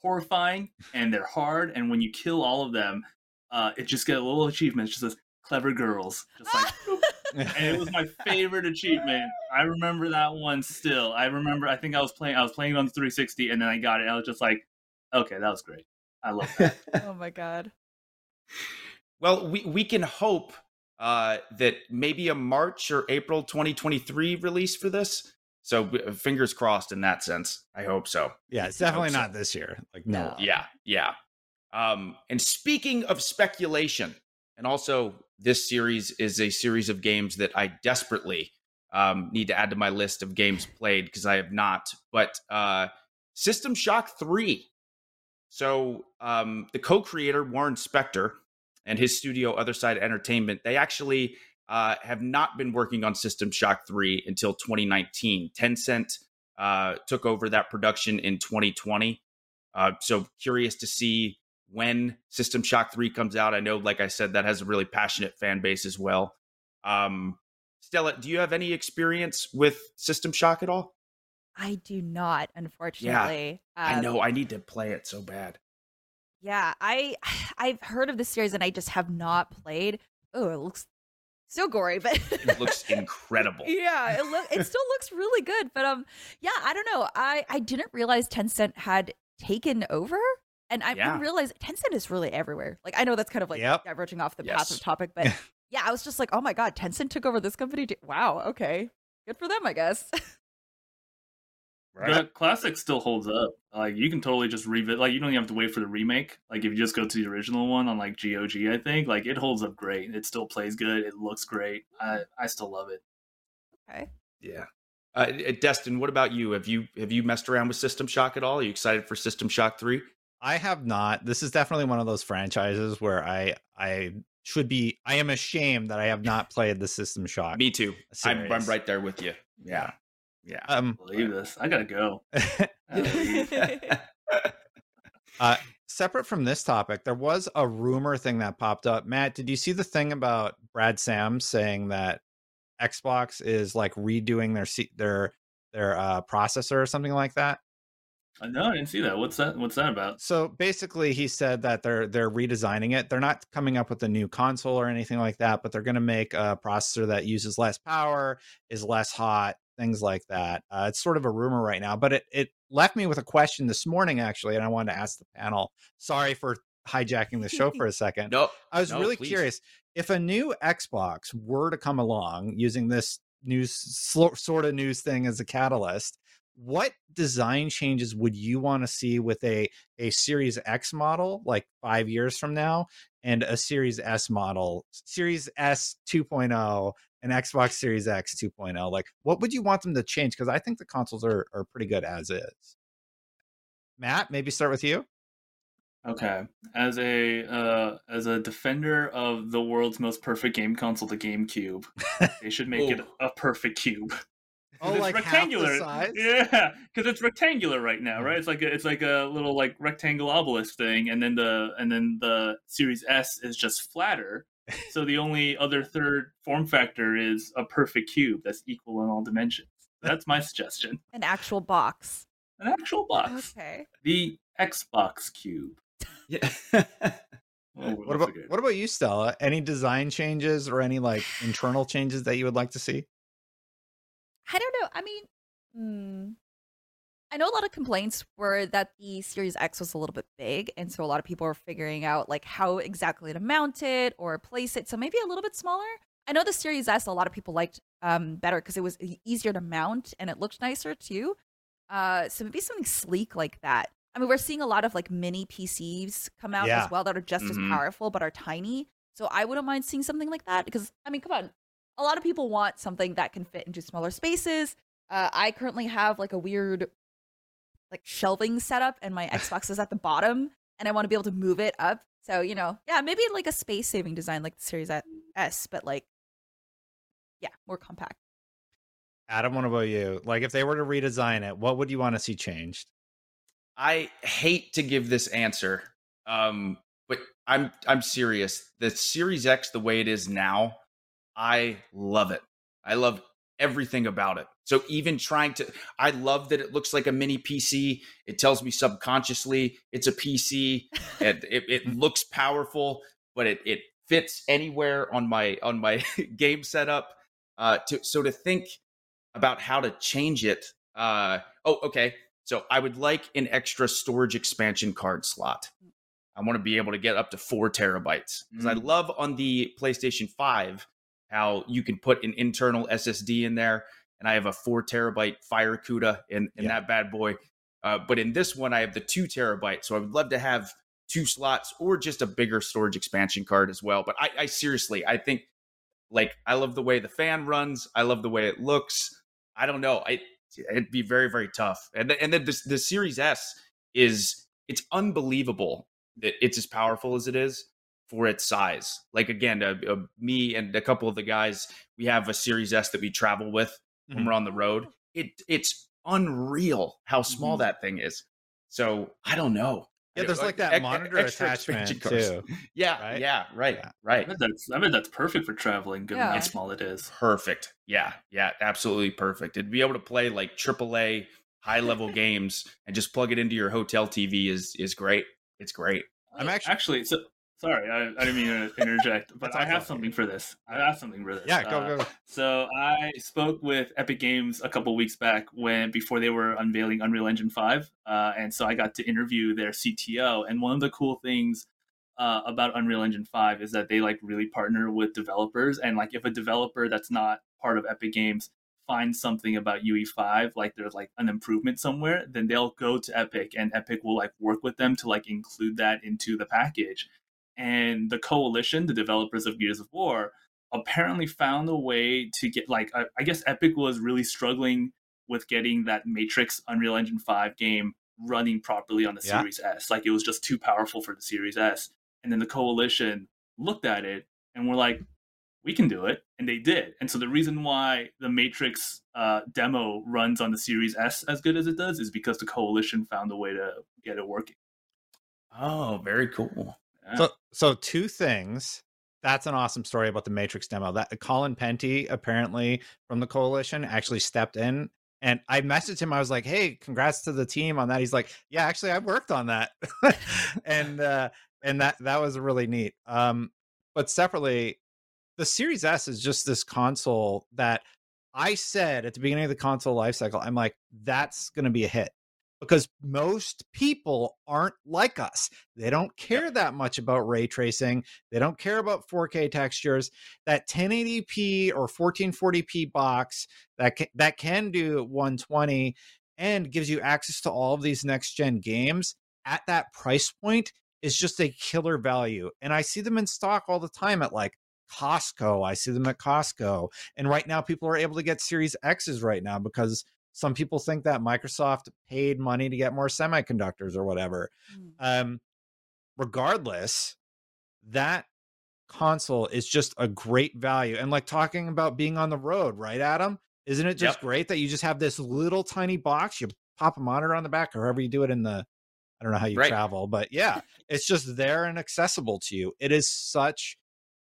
horrifying and they're hard and when you kill all of them, uh it just get a little achievement. It just says clever girls. Just like and it was my favorite achievement. I remember that one still. I remember. I think I was playing. I was playing on the 360, and then I got it. I was just like, okay, that was great. I love that. oh my god. well we we can hope uh that maybe a march or april 2023 release for this so fingers crossed in that sense i hope so yeah. It's I hope definitely so. not this year. Like, no. No. Yeah, yeah. Um, and speaking of speculation, and also this series is a series of games that I desperately um, need to add to my list of games played because I have not. But uh, System Shock 3. So um, the co-creator Warren Spector and his studio Other Side Entertainment, they actually uh, have not been working on System Shock 3 until 2019. Tencent uh, took over that production in 2020. Uh, so curious to see when System Shock 3 comes out. I know, like I said, that has a really passionate fan base as well. Um, Stella, do you have any experience with System Shock at all? I do not, unfortunately. I Um, know I need to play it so bad. Yeah, I I've heard of the series and I just have not played. Oh, it looks so gory, but It looks incredible. yeah, it look it still looks really good. But um, yeah, I don't know. I I didn't realize Tencent had taken over, and I Yeah. didn't Tencent is really everywhere. Like I know that's kind of like Yep. diverging off the path of topic, but yeah, I was just like, oh my god, Tencent took over this company. too? Wow, okay, good for them, I guess. The classic still holds up. Like you can totally just revisit. Like you don't even have to wait for the remake. Like if you just go to the original one on like GOG, I think like it holds up great. It still plays good. It looks great. I I still love it. okay. Yeah. Uh, Destin, what about you? Have you have you messed around with System Shock at all? Are you excited for System Shock Three? I have not. This is definitely one of those franchises where I I should be. I am ashamed that I have not played the System Shock. Me too. I'm, I'm right there with you. Yeah. Yeah. Um, Believe this. I gotta go. I gotta leave. uh, separate from this topic, there was a rumor thing that popped up. Matt, did you see the thing about Brad Sams saying that Xbox is like redoing their their their uh, processor or something like that? No, I didn't see that. What's that? What's that about? So basically, he said that they're they're redesigning it. They're not coming up with a new console or anything like that, but they're going to make a processor that uses less power, is less hot, things like that. Uh, it's sort of a rumor right now, but it it left me with a question this morning actually, and I wanted to ask the panel. Sorry for hijacking the show for a second. No. I was no, really please. curious if a new Xbox were to come along using this news slo- sort of news thing as a catalyst. What design changes would you want to see with a a Series X model like 5 years from now and a Series S model, Series S 2.0 and Xbox Series X 2.0? Like what would you want them to change cuz I think the consoles are are pretty good as is. Matt, maybe start with you. Okay, as a uh, as a defender of the world's most perfect game console, the GameCube, they should make it a perfect cube. Oh, it's like rectangular. half the size? Yeah, because it's rectangular right now, right? It's like a, it's like a little like rectangle obelisk thing, and then the and then the Series S is just flatter. so the only other third form factor is a perfect cube that's equal in all dimensions. That's my suggestion. An actual box. An actual box, Okay. the Xbox Cube. Yeah. Oh, What about what about you, Stella? Any design changes or any like internal changes that you would like to see? I don't know. I mean, hmm. I know a lot of complaints were that the Series X was a little bit big, and so a lot of people were figuring out like how exactly to mount it or place it. So maybe a little bit smaller. I know the Series S a lot of people liked um, better because it was easier to mount and it looked nicer too. Uh, so maybe something sleek like that. I mean, we're seeing a lot of like mini PCs come out Yeah. as well that are just Mhm. as powerful but are tiny. So I wouldn't mind seeing something like that because I mean, come on, a lot of people want something that can fit into smaller spaces. Uh, I currently have like a weird like shelving setup, and my Xbox is at the bottom, and I want to be able to move it up. So you know, yeah, maybe like a space saving design like the Series S, but like, yeah, more compact. Adam, what about you? Like if they were to redesign it, what would you want to see changed? I hate to give this answer, um, but I'm I'm serious. The Series X, the way it is now, I love it. I love everything about it. So even trying to, I love that it looks like a mini PC. It tells me subconsciously it's a PC. it, it, it looks powerful, but it it fits anywhere on my on my game setup. Uh, to so to think about how to change it. Uh, oh, okay. So I would like an extra storage expansion card slot. I want to be able to get up to four terabytes because I Mm. love on the PlayStation 5 how you can put an internal SSD in there. And I have a four terabyte FireCuda in, in Yeah. that bad boy. Uh, but in this one, I have the two terabyte. So I would love to have two slots or just a bigger storage expansion card as well. But I, I seriously, I think like I love the way the fan runs. I love the way it looks. I don't know. I it'd be very very tough. And and then the, the Series S is it's unbelievable that it's as powerful as it is for its size. Like again, uh, uh, me and a couple of the guys, we have a Series S that we travel with when Mhm. we're on the road. It it's unreal how small Mhm. that thing is. So I don't know. Yeah, there's like that ex- monitor extra attachment expansion cards. too. Yeah, right? yeah, right, Yeah. I right. that's I bet that's perfect for traveling, given how small it is. Perfect. Yeah, yeah, absolutely perfect. And be able to play like AAA high level games and just plug it into your hotel TV is is great. It's great. I'm actually- actually so sorry, I, I didn't mean to interject, but I have something for this. I have something for this. Yeah, go Uh, go. So I spoke with Epic Games a couple weeks back when before they were unveiling Unreal Engine Five, uh, and so I got to interview their CTO. And one of the cool things uh, about Unreal Engine 5 is that they like really partner with developers and like if a developer that's not part of Epic Games finds something about UE5 like there's like an improvement somewhere then they'll go to Epic and Epic will like work with them to like include that into the package and the coalition the developers of Gears of War apparently found a way to get like I, I guess Epic was really struggling with getting that Matrix Unreal Engine 5 game running properly on the Yeah. Series S. Like it was just too powerful for the Series S. And then the coalition looked at it and were like, we can do it. And they did. And so the reason why the Matrix uh, demo runs on the Series S as good as it does is because the coalition found a way to get it working. Oh, very cool. Yeah. So, so two things. That's an awesome story about the Matrix demo. That Colin Penty, apparently from the coalition, actually stepped in. And I messaged him. I was like, "Hey, congrats to the team on that." He's like, "Yeah, actually, I worked on that," and uh, and that that was really neat. Um, but separately, the Series S is just this console that I said at the beginning of the console life cycle, I'm like, that's going to be a hit because most people aren't like us. They don't care that much about ray tracing. They don't care about 4K textures. That 1080p or 1440p box that can, that can do 120 and gives you access to all of these next gen games at that price point is just a killer value. And I see them in stock all the time at like Costco. I see them at Costco. And right now people are able to get Series X's right now because some people think that Microsoft paid money to get more semiconductors or whatever. Mm. Um, regardless, that console is just a great value. And like talking about being on the road, right, Adam? Isn't it just Yep. great that you just have this little tiny box? You pop a monitor on the back, or however you do it in the, I don't know how you Right. travel, but yeah, it's just there and accessible to you. It is such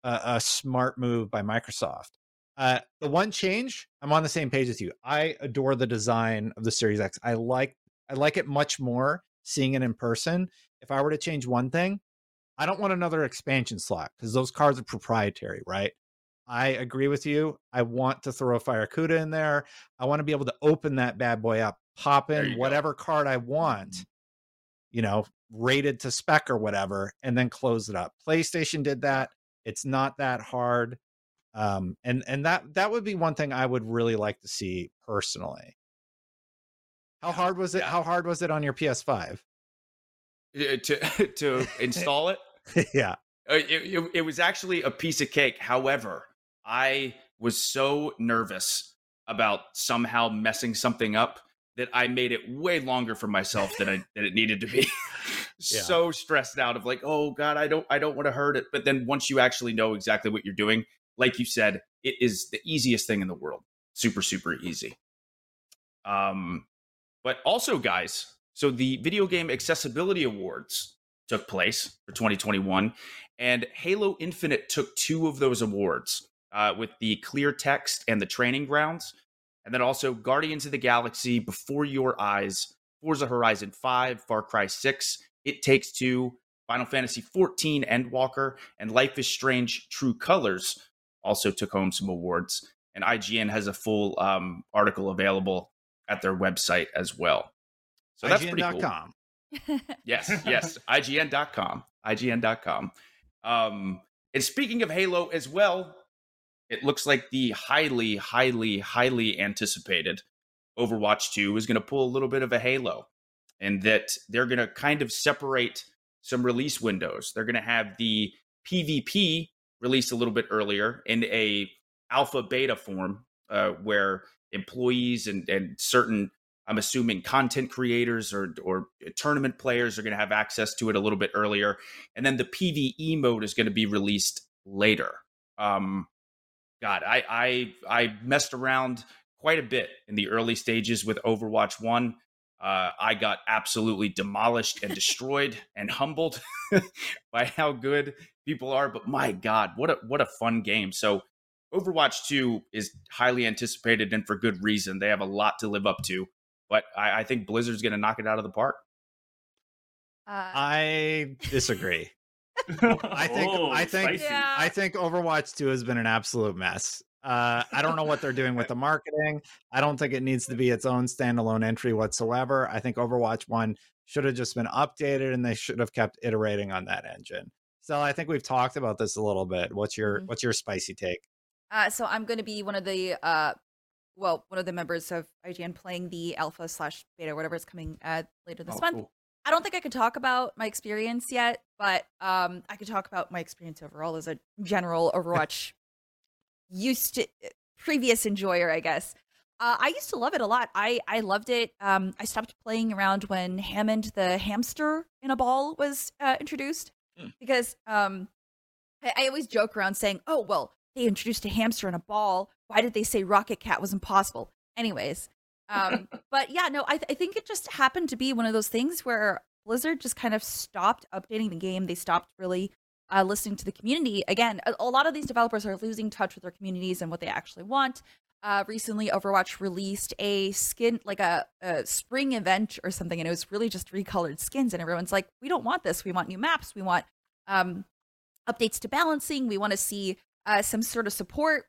a, a smart move by Microsoft. Uh, the one change, I'm on the same page as you. I adore the design of the Series X. I like I like it much more seeing it in person. If I were to change one thing, I don't want another expansion slot because those cards are proprietary, right? I agree with you. I want to throw a Firecuda in there. I want to be able to open that bad boy up, pop in you go. whatever card I want, you know, rated to spec or whatever, and then close it up. PlayStation did that. It's not that hard. Um, and and that that would be one thing I would really like to see personally. How hard was it? How hard was it on your PS5? Uh, To to install it, yeah. Uh, it, it, it was actually a piece of cake. However, I was so nervous about somehow messing something up that I made it way longer for myself than I than it needed to be. Yeah. So stressed out of like, oh god, I don't I don't want to hurt it. But then once you actually know exactly what you're doing, like you said, it is the easiest thing in the world. Super super easy. Um, but also, guys, so the Video Game Accessibility Awards took place for 2021, and Halo Infinite took two of those awards uh, with the clear text and the training grounds, and then also Guardians of the Galaxy, Before Your Eyes, Forza Horizon 5, Far Cry 6, It Takes Two, Final Fantasy 14, Endwalker, and Life is Strange True Colors also took home some awards. And IGN has a full um, article available at their website as well. So that's pretty cool. IGN.com. Yes, yes. IGN.com. IGN.com. Um, and speaking of Halo as well, it looks like the highly, highly, highly anticipated Overwatch 2 is going to pull a little bit of a Halo and that they're going to kind of separate some release windows. They're going to have the PvP released a little bit earlier in a alpha beta form uh, where employees and, and certain I'm assuming content creators or or tournament players are going to have access to it a little bit earlier, and then the PVE mode is going to be released later. Um, God, I I I messed around quite a bit in the early stages with Overwatch One. Uh, I got absolutely demolished and destroyed and humbled by how good people are. But my God, what a what a fun game! So Overwatch 2 is highly anticipated and for good reason. They have a lot to live up to but I, I think Blizzard's going to knock it out of the park. Uh, I disagree. I think- Oh, I think- Yeah. I think Overwatch 2 has been an absolute mess. Uh, I don't know what they're doing with the marketing. I don't think it needs to be its own standalone entry whatsoever. I think Overwatch 1 should have just been updated and they should have kept iterating on that engine. So I think we've talked about this a little bit. What's your Mhm. what's your spicy take? Uh, so I'm going to be one of the, uh, well, one of the members of IGN playing the alpha slash beta, whatever is coming uh, later this Oh, month. cool. I don't think I could talk about my experience yet, but um, I could talk about my experience overall as a general Overwatch used to previous enjoyer, I guess. Uh, I used to love it a lot. I I loved it. Um, I stopped playing around when Hammond the hamster in a ball was uh, introduced Hmm. because um, I, I always joke around saying, "Oh well, they introduced a hamster in a ball. Why did they say Rocket Cat was impossible?" Anyways, um, but yeah, no, I, th- I think it just happened to be one of those things where Blizzard just kind of stopped updating the game. They stopped really uh, listening to the community. Again, a, a lot of these developers are losing touch with their communities and what they actually want. Uh, recently, Overwatch released a skin, like a, a spring event or something, and it was really just recolored skins. And everyone's like, "We don't want this. We want new maps. We want um, updates to balancing. We want to see uh, some sort of support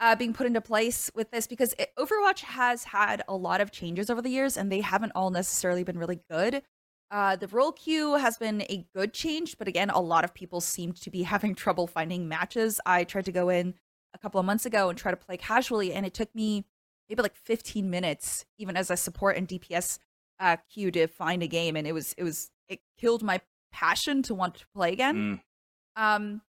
uh, being put into place with this because it, Overwatch has had a lot of changes over the years, and they haven't all necessarily been really good. Uh, the role queue has been a good change, but again, a lot of people seem to be having trouble finding matches. I tried to go in a couple of months ago and try to play casually, and it took me maybe like 15 minutes, even as a support and DPS uh, queue, to find a game, and it was it was it killed my passion to want to play again. Mm. Um,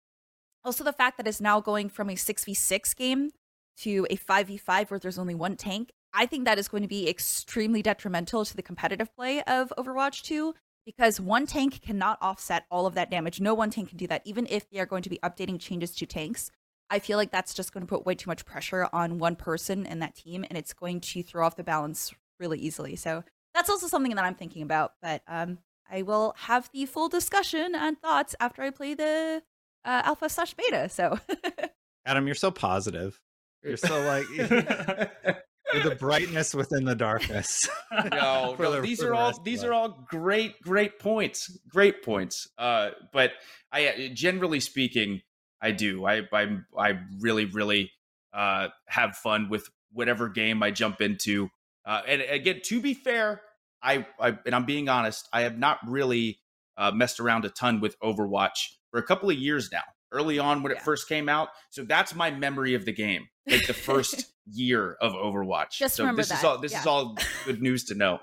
also, the fact that it's now going from a 6v6 game to a 5v5 where there's only one tank, I think that is going to be extremely detrimental to the competitive play of Overwatch 2 because one tank cannot offset all of that damage. No one tank can do that, even if they are going to be updating changes to tanks. I feel like that's just going to put way too much pressure on one person in that team, and it's going to throw off the balance really easily. So that's also something that I'm thinking about. But um, I will have the full discussion and thoughts after I play the uh, alpha slash beta. So Adam, you're so positive. You're so like you're the brightness within the darkness. no, no, the- these are the all rest of these us. are all great, great points. Great points. Uh, but I, uh, generally speaking, I do. I, I, I really, really uh, have fun with whatever game I jump into. Uh, and again, to be fair, I, I, and I'm being honest, I have not really uh, messed around a ton with Overwatch for a couple of years now. Early on when it first came out, so that's my memory of the game, like the first year of Overwatch. Just so remember this is that, all this is all good news to know.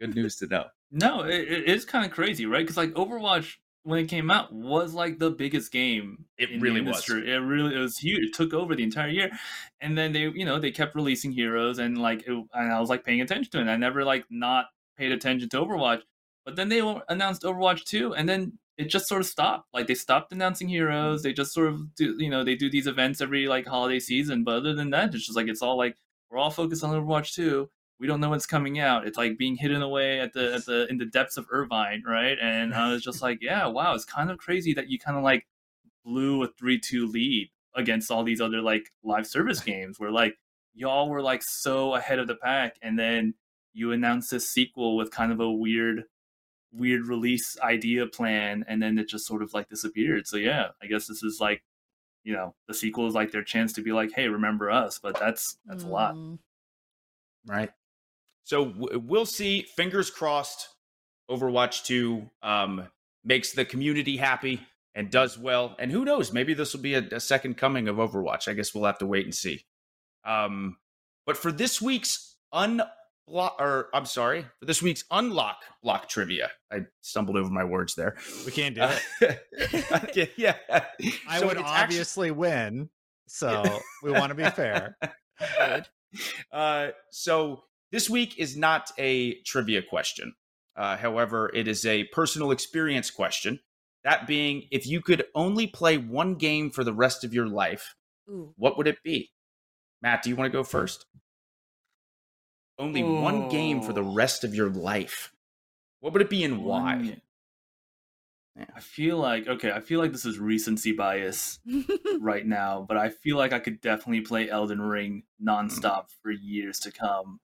Good news to know. No, it, it is kind of crazy, right? Because like Overwatch when it came out was like the biggest game. It really was. It really it was huge. It took over the entire year, and then they you know they kept releasing heroes and like it, and I was like paying attention to it. And I never like not paid attention to Overwatch, but then they announced Overwatch two, and then it just sort of stopped. Like they stopped announcing heroes. Mm-hmm. They just sort of do you know they do these events every like holiday season, but other than that, it's just like it's all like we're all focused on Overwatch two we don't know what's coming out. It's like being hidden away at the at the in the depths of Irvine, right? And I was just like, yeah, wow, it's kind of crazy that you kind of like blew a three two lead against all these other like live service games where like y'all were like so ahead of the pack, and then you announced this sequel with kind of a weird weird release idea plan and then it just sort of like disappeared so yeah i guess this is like you know the sequel is like their chance to be like hey remember us but that's that's a lot Mm. right? So w- we'll see. Fingers crossed. Overwatch Two um, makes the community happy and does well. And who knows? Maybe this will be a, a second coming of Overwatch. I guess we'll have to wait and see. Um, but for this week's unblock, or I'm sorry, for this week's unlock block trivia, I stumbled over my words there. We can't do Uh, it. okay, yeah, I So would obviously win, so we want to be fair. uh, so this week is not a trivia question. Uh, however, it is a personal experience question. That being, if you could only play one game for the rest of your life, Ooh. what would it be? Matt, do you want to go first? Only one game for the Oh. rest of your life. What would it be and why? One- I feel like okay, I feel like this is recency bias right now, but I feel like I could definitely play Elden Ring nonstop for years to come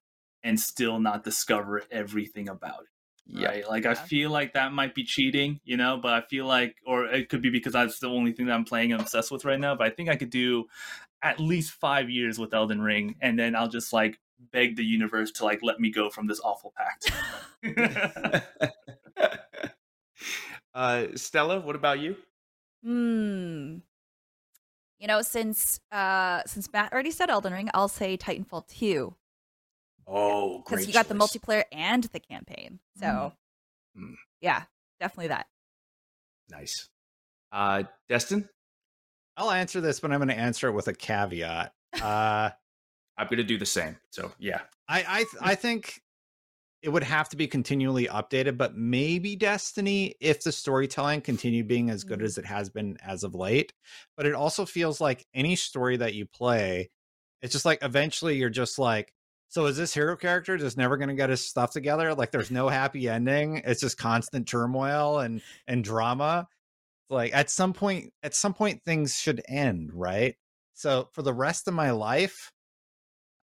and still not discover everything about it. Yeah. Right? Like I feel like that might be cheating, you know, but I feel like or it could be because that's the only thing that I'm playing and obsessed with right now, but I think I could do at least 5 years with Elden Ring and then I'll just like beg the universe to like let me go from this awful pact. uh, Stella, what about you? Hmm. You know, since uh since Matt already said Elden Ring, I'll say Titanfall 2 Oh, because you got the multiplayer and the campaign. So, Mm. yeah, definitely that. Nice. Uh, Destin, I'll answer this, but I'm going to answer it with a caveat. Uh, I'm gonna do the same. So yeah. I I th- I think it would have to be continually updated, but maybe Destiny if the storytelling continued being as good Mm. as it has been as of late. But it also feels like any story that you play, it's just like eventually you're just like, so is this hero character just never going to get his stuff together? Like there's no happy ending. It's just constant turmoil and and drama. Like at some point, at some point things should end, right? So for the rest of my life,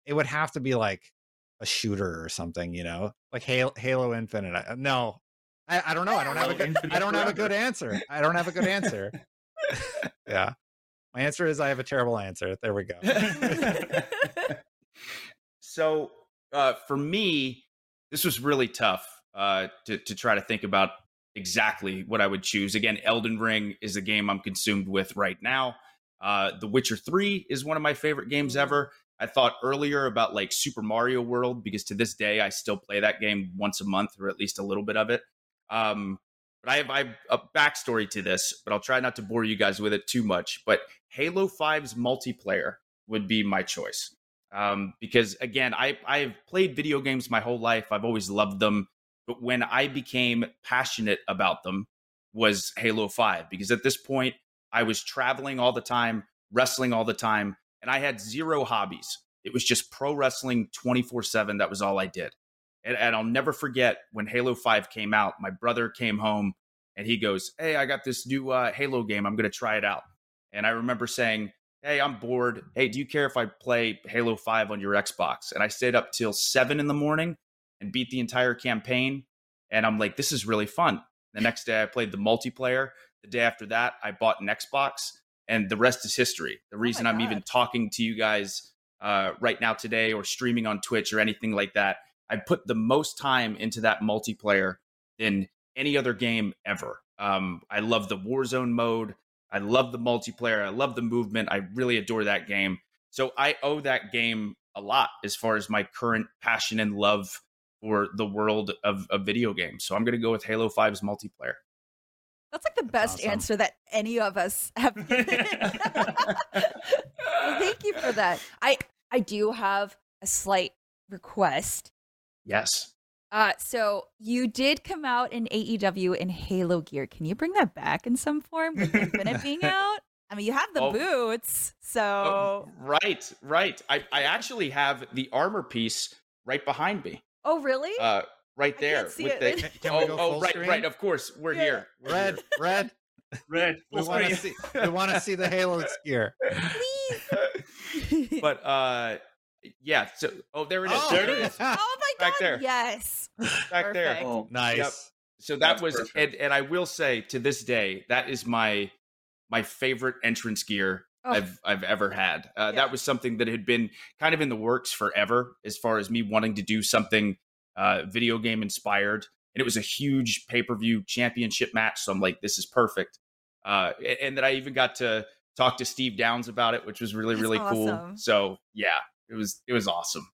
it would have to be like a shooter or something, you know, like Halo, Halo Infinite. I- No, I, I don't know. I don't have a good. I don't have a good answer. I don't have a good answer. yeah, my answer is I have a terrible answer. There we go. so uh, for me, this was really tough uh, to to try to think about exactly what I would choose. Again, Elden Ring is a game I'm consumed with right now. Uh, the Witcher Three is one of my favorite games ever. I thought earlier about like Super Mario World because to this day I still play that game once a month or at least a little bit of it. Um, but I have, I have a backstory to this, but I'll try not to bore you guys with it too much. But Halo 5's multiplayer would be my choice um, because again, I I've played video games my whole life. I've always loved them, but when I became passionate about them was Halo Five because at this point I was traveling all the time, wrestling all the time, and I had zero hobbies. It was just pro wrestling twenty four seven. That was all I did. And, and I'll never forget when Halo Five came out. My brother came home and he goes, "Hey, I got this new uh, Halo game. I'm going to try it out." And I remember saying, hey, I'm bored. Hey, do you care if I play Halo 5 on your Xbox? And I stayed up till seven in the morning and beat the entire campaign. And I'm like, this is really fun. The next day, I played the multiplayer. The day after that, I bought an Xbox, and the rest is history. The reason I'm even talking to you guys uh, right now today or streaming on Twitch or anything like that, I put the most time into that multiplayer than any other game ever. Um, I love the Warzone mode. I love the multiplayer. I love the movement. I really adore that game. So I owe that game a lot as far as my current passion and love for the world of, of video games. So I'm going to go with Halo 5's multiplayer. That's like the best awesome. answer that any of us have well, thank you for that. I I do have a slight request. Yes. Uh, so you did come out in AEW in Halo gear. Can you bring that back in some form with Infinite being out? I mean, you have the Oh. boots, so Oh, right, right. I, I actually have the armor piece right behind me. oh really? Uh, right there. with it. the, Can, can oh, we go oh, full right, screen? right. Of course, we're Yeah. here. Red, red. Red. We want to see. We want to see the Halo gear. Please. but uh, yeah. So, oh, there it is. Oh, there it is. oh my god! Back there. Yes. Back there. Oh, nice. Yep. So that That's was, and, perfect. and I will say to this day, that is my my favorite entrance gear Oh. I've I've ever had. Uh, Yeah. That was something that had been kind of in the works forever, as far as me wanting to do something uh, video game inspired. And it was a huge pay per view championship match, so I'm like, this is perfect. Uh, a- and then I even got to talk to Steve Downes about it, which was really That's really cool. So yeah, it was it was awesome.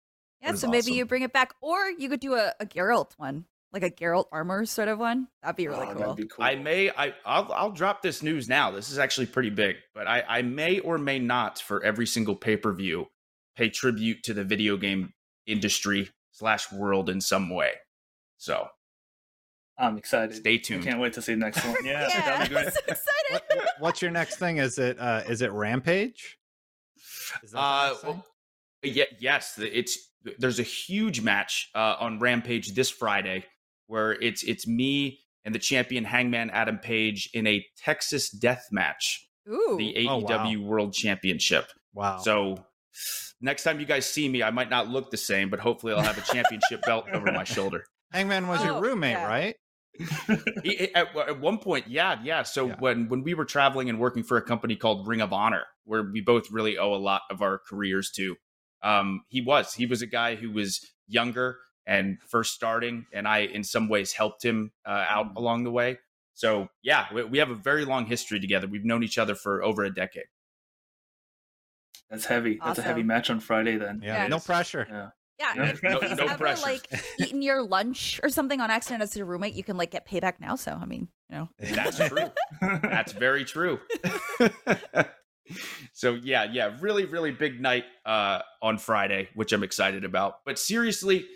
Yeah, was so maybe awesome. you bring it back, or you could do a, a Geralt one, like a Geralt armor sort of one. That'd be really oh, cool. That'd be cool. I may I I'll I'll drop this news now. This is actually pretty big, but I I may or may not for every single pay per view pay tribute to the video game industry slash world in some way. So I'm excited. stay I tuned. can't wait to see the next one. Yeah, yeah, that'd be great. I'm so excited. What, what- what's your next thing? Is it uh is it Rampage? Is that Uh, well, yeah, yes, it's there's a huge match uh, on Rampage this Friday where it's it's me and the champion Hangman Adam Page in a Texas Death Match, Ooh. the Oh, wow. AEW World Championship. wow. So next time you guys see me, I might not look the same, but hopefully I'll have a championship belt over my shoulder. Hangman was Oh, your roommate, yeah. right? He- he- at, at one point, yeah, yeah. So Yeah. when when we were traveling and working for a company called Ring of Honor, where we both really owe a lot of our careers to, um, he was he was a guy who was younger and first starting, and I in some ways helped him uh, out Mm. along the way. So yeah, we, we have a very long history together. We've known each other for over a decade. That's heavy. That's a heavy match on Friday then. Yeah, Yeah. no pressure. Yeah. Yeah, No- if no- you've no ever pressure. like eaten your lunch or something on accident as your roommate, you can like get payback now. So I mean, you know, That's true. That's very true. so yeah, yeah, really, really big night uh, on Friday, which I'm excited about. But seriously,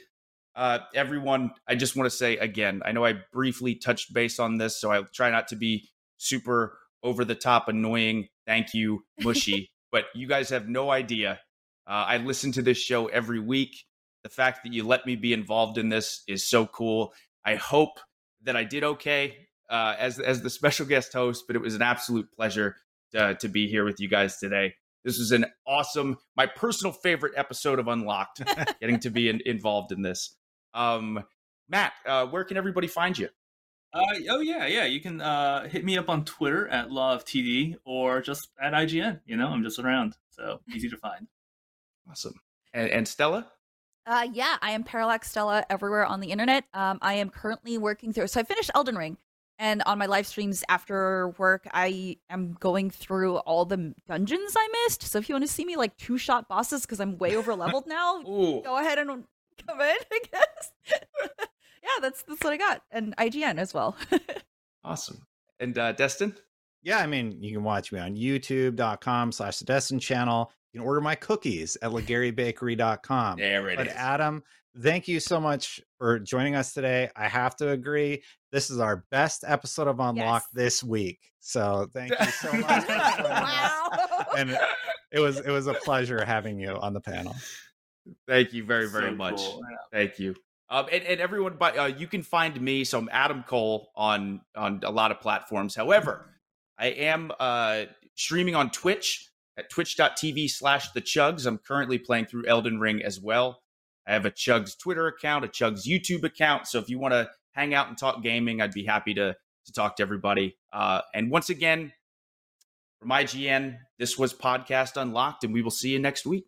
uh, everyone, I just want to say again, I know I briefly touched base on this, so I try not to be super over the top, annoying. Thank you, mushy. but you guys have no idea. Uh, I listen to this show every week. The fact that you let me be involved in this is so cool. I hope that I did okay uh, as as the special guest host, but it was an absolute pleasure to, to be here with you guys today. This was an awesome, my personal favorite episode of Unlocked, getting to be in, involved in this. Um, Matt, uh, where can everybody find you? Uh, oh yeah, yeah. You can uh, hit me up on Twitter at Law of TD or just at IGN. You know, I'm just around, so easy to find. Awesome. And, and Stella? Uh, yeah, I am Parallax Stella everywhere on the internet. Um, I am currently working through. So I finished Elden Ring, and on my live streams after work, I am going through all the dungeons I missed. So if you want to see me like two shot bosses because I'm way over leveled now, Ooh. go ahead and come in. I guess. yeah, that's that's what I got, and IGN as well. Awesome. And uh, Destin? Yeah, I mean, you can watch me on youtube.com slash the Destin channel. You can order my cookies at legariebakery.com. There it But is. Adam, thank you so much for joining us today. I have to agree, this is our best episode of Unlock Yes. this week. So thank you so much. for joining us. wow. And it was it was a pleasure having you on the panel. Thank you very, very So much. cool. Thank you. Um, and, and everyone, but uh, you can find me. So I'm Adam Cole on on a lot of platforms. However, I am uh, streaming on Twitch at twitch.tv slash the chugs. I'm currently playing through Elden Ring as well. I have a Chugs Twitter account, a Chugs YouTube account. So if you want to hang out and talk gaming, I'd be happy to to talk to everybody. Uh, and once again, from IGN, this was Podcast Unlocked, and we will see you next week.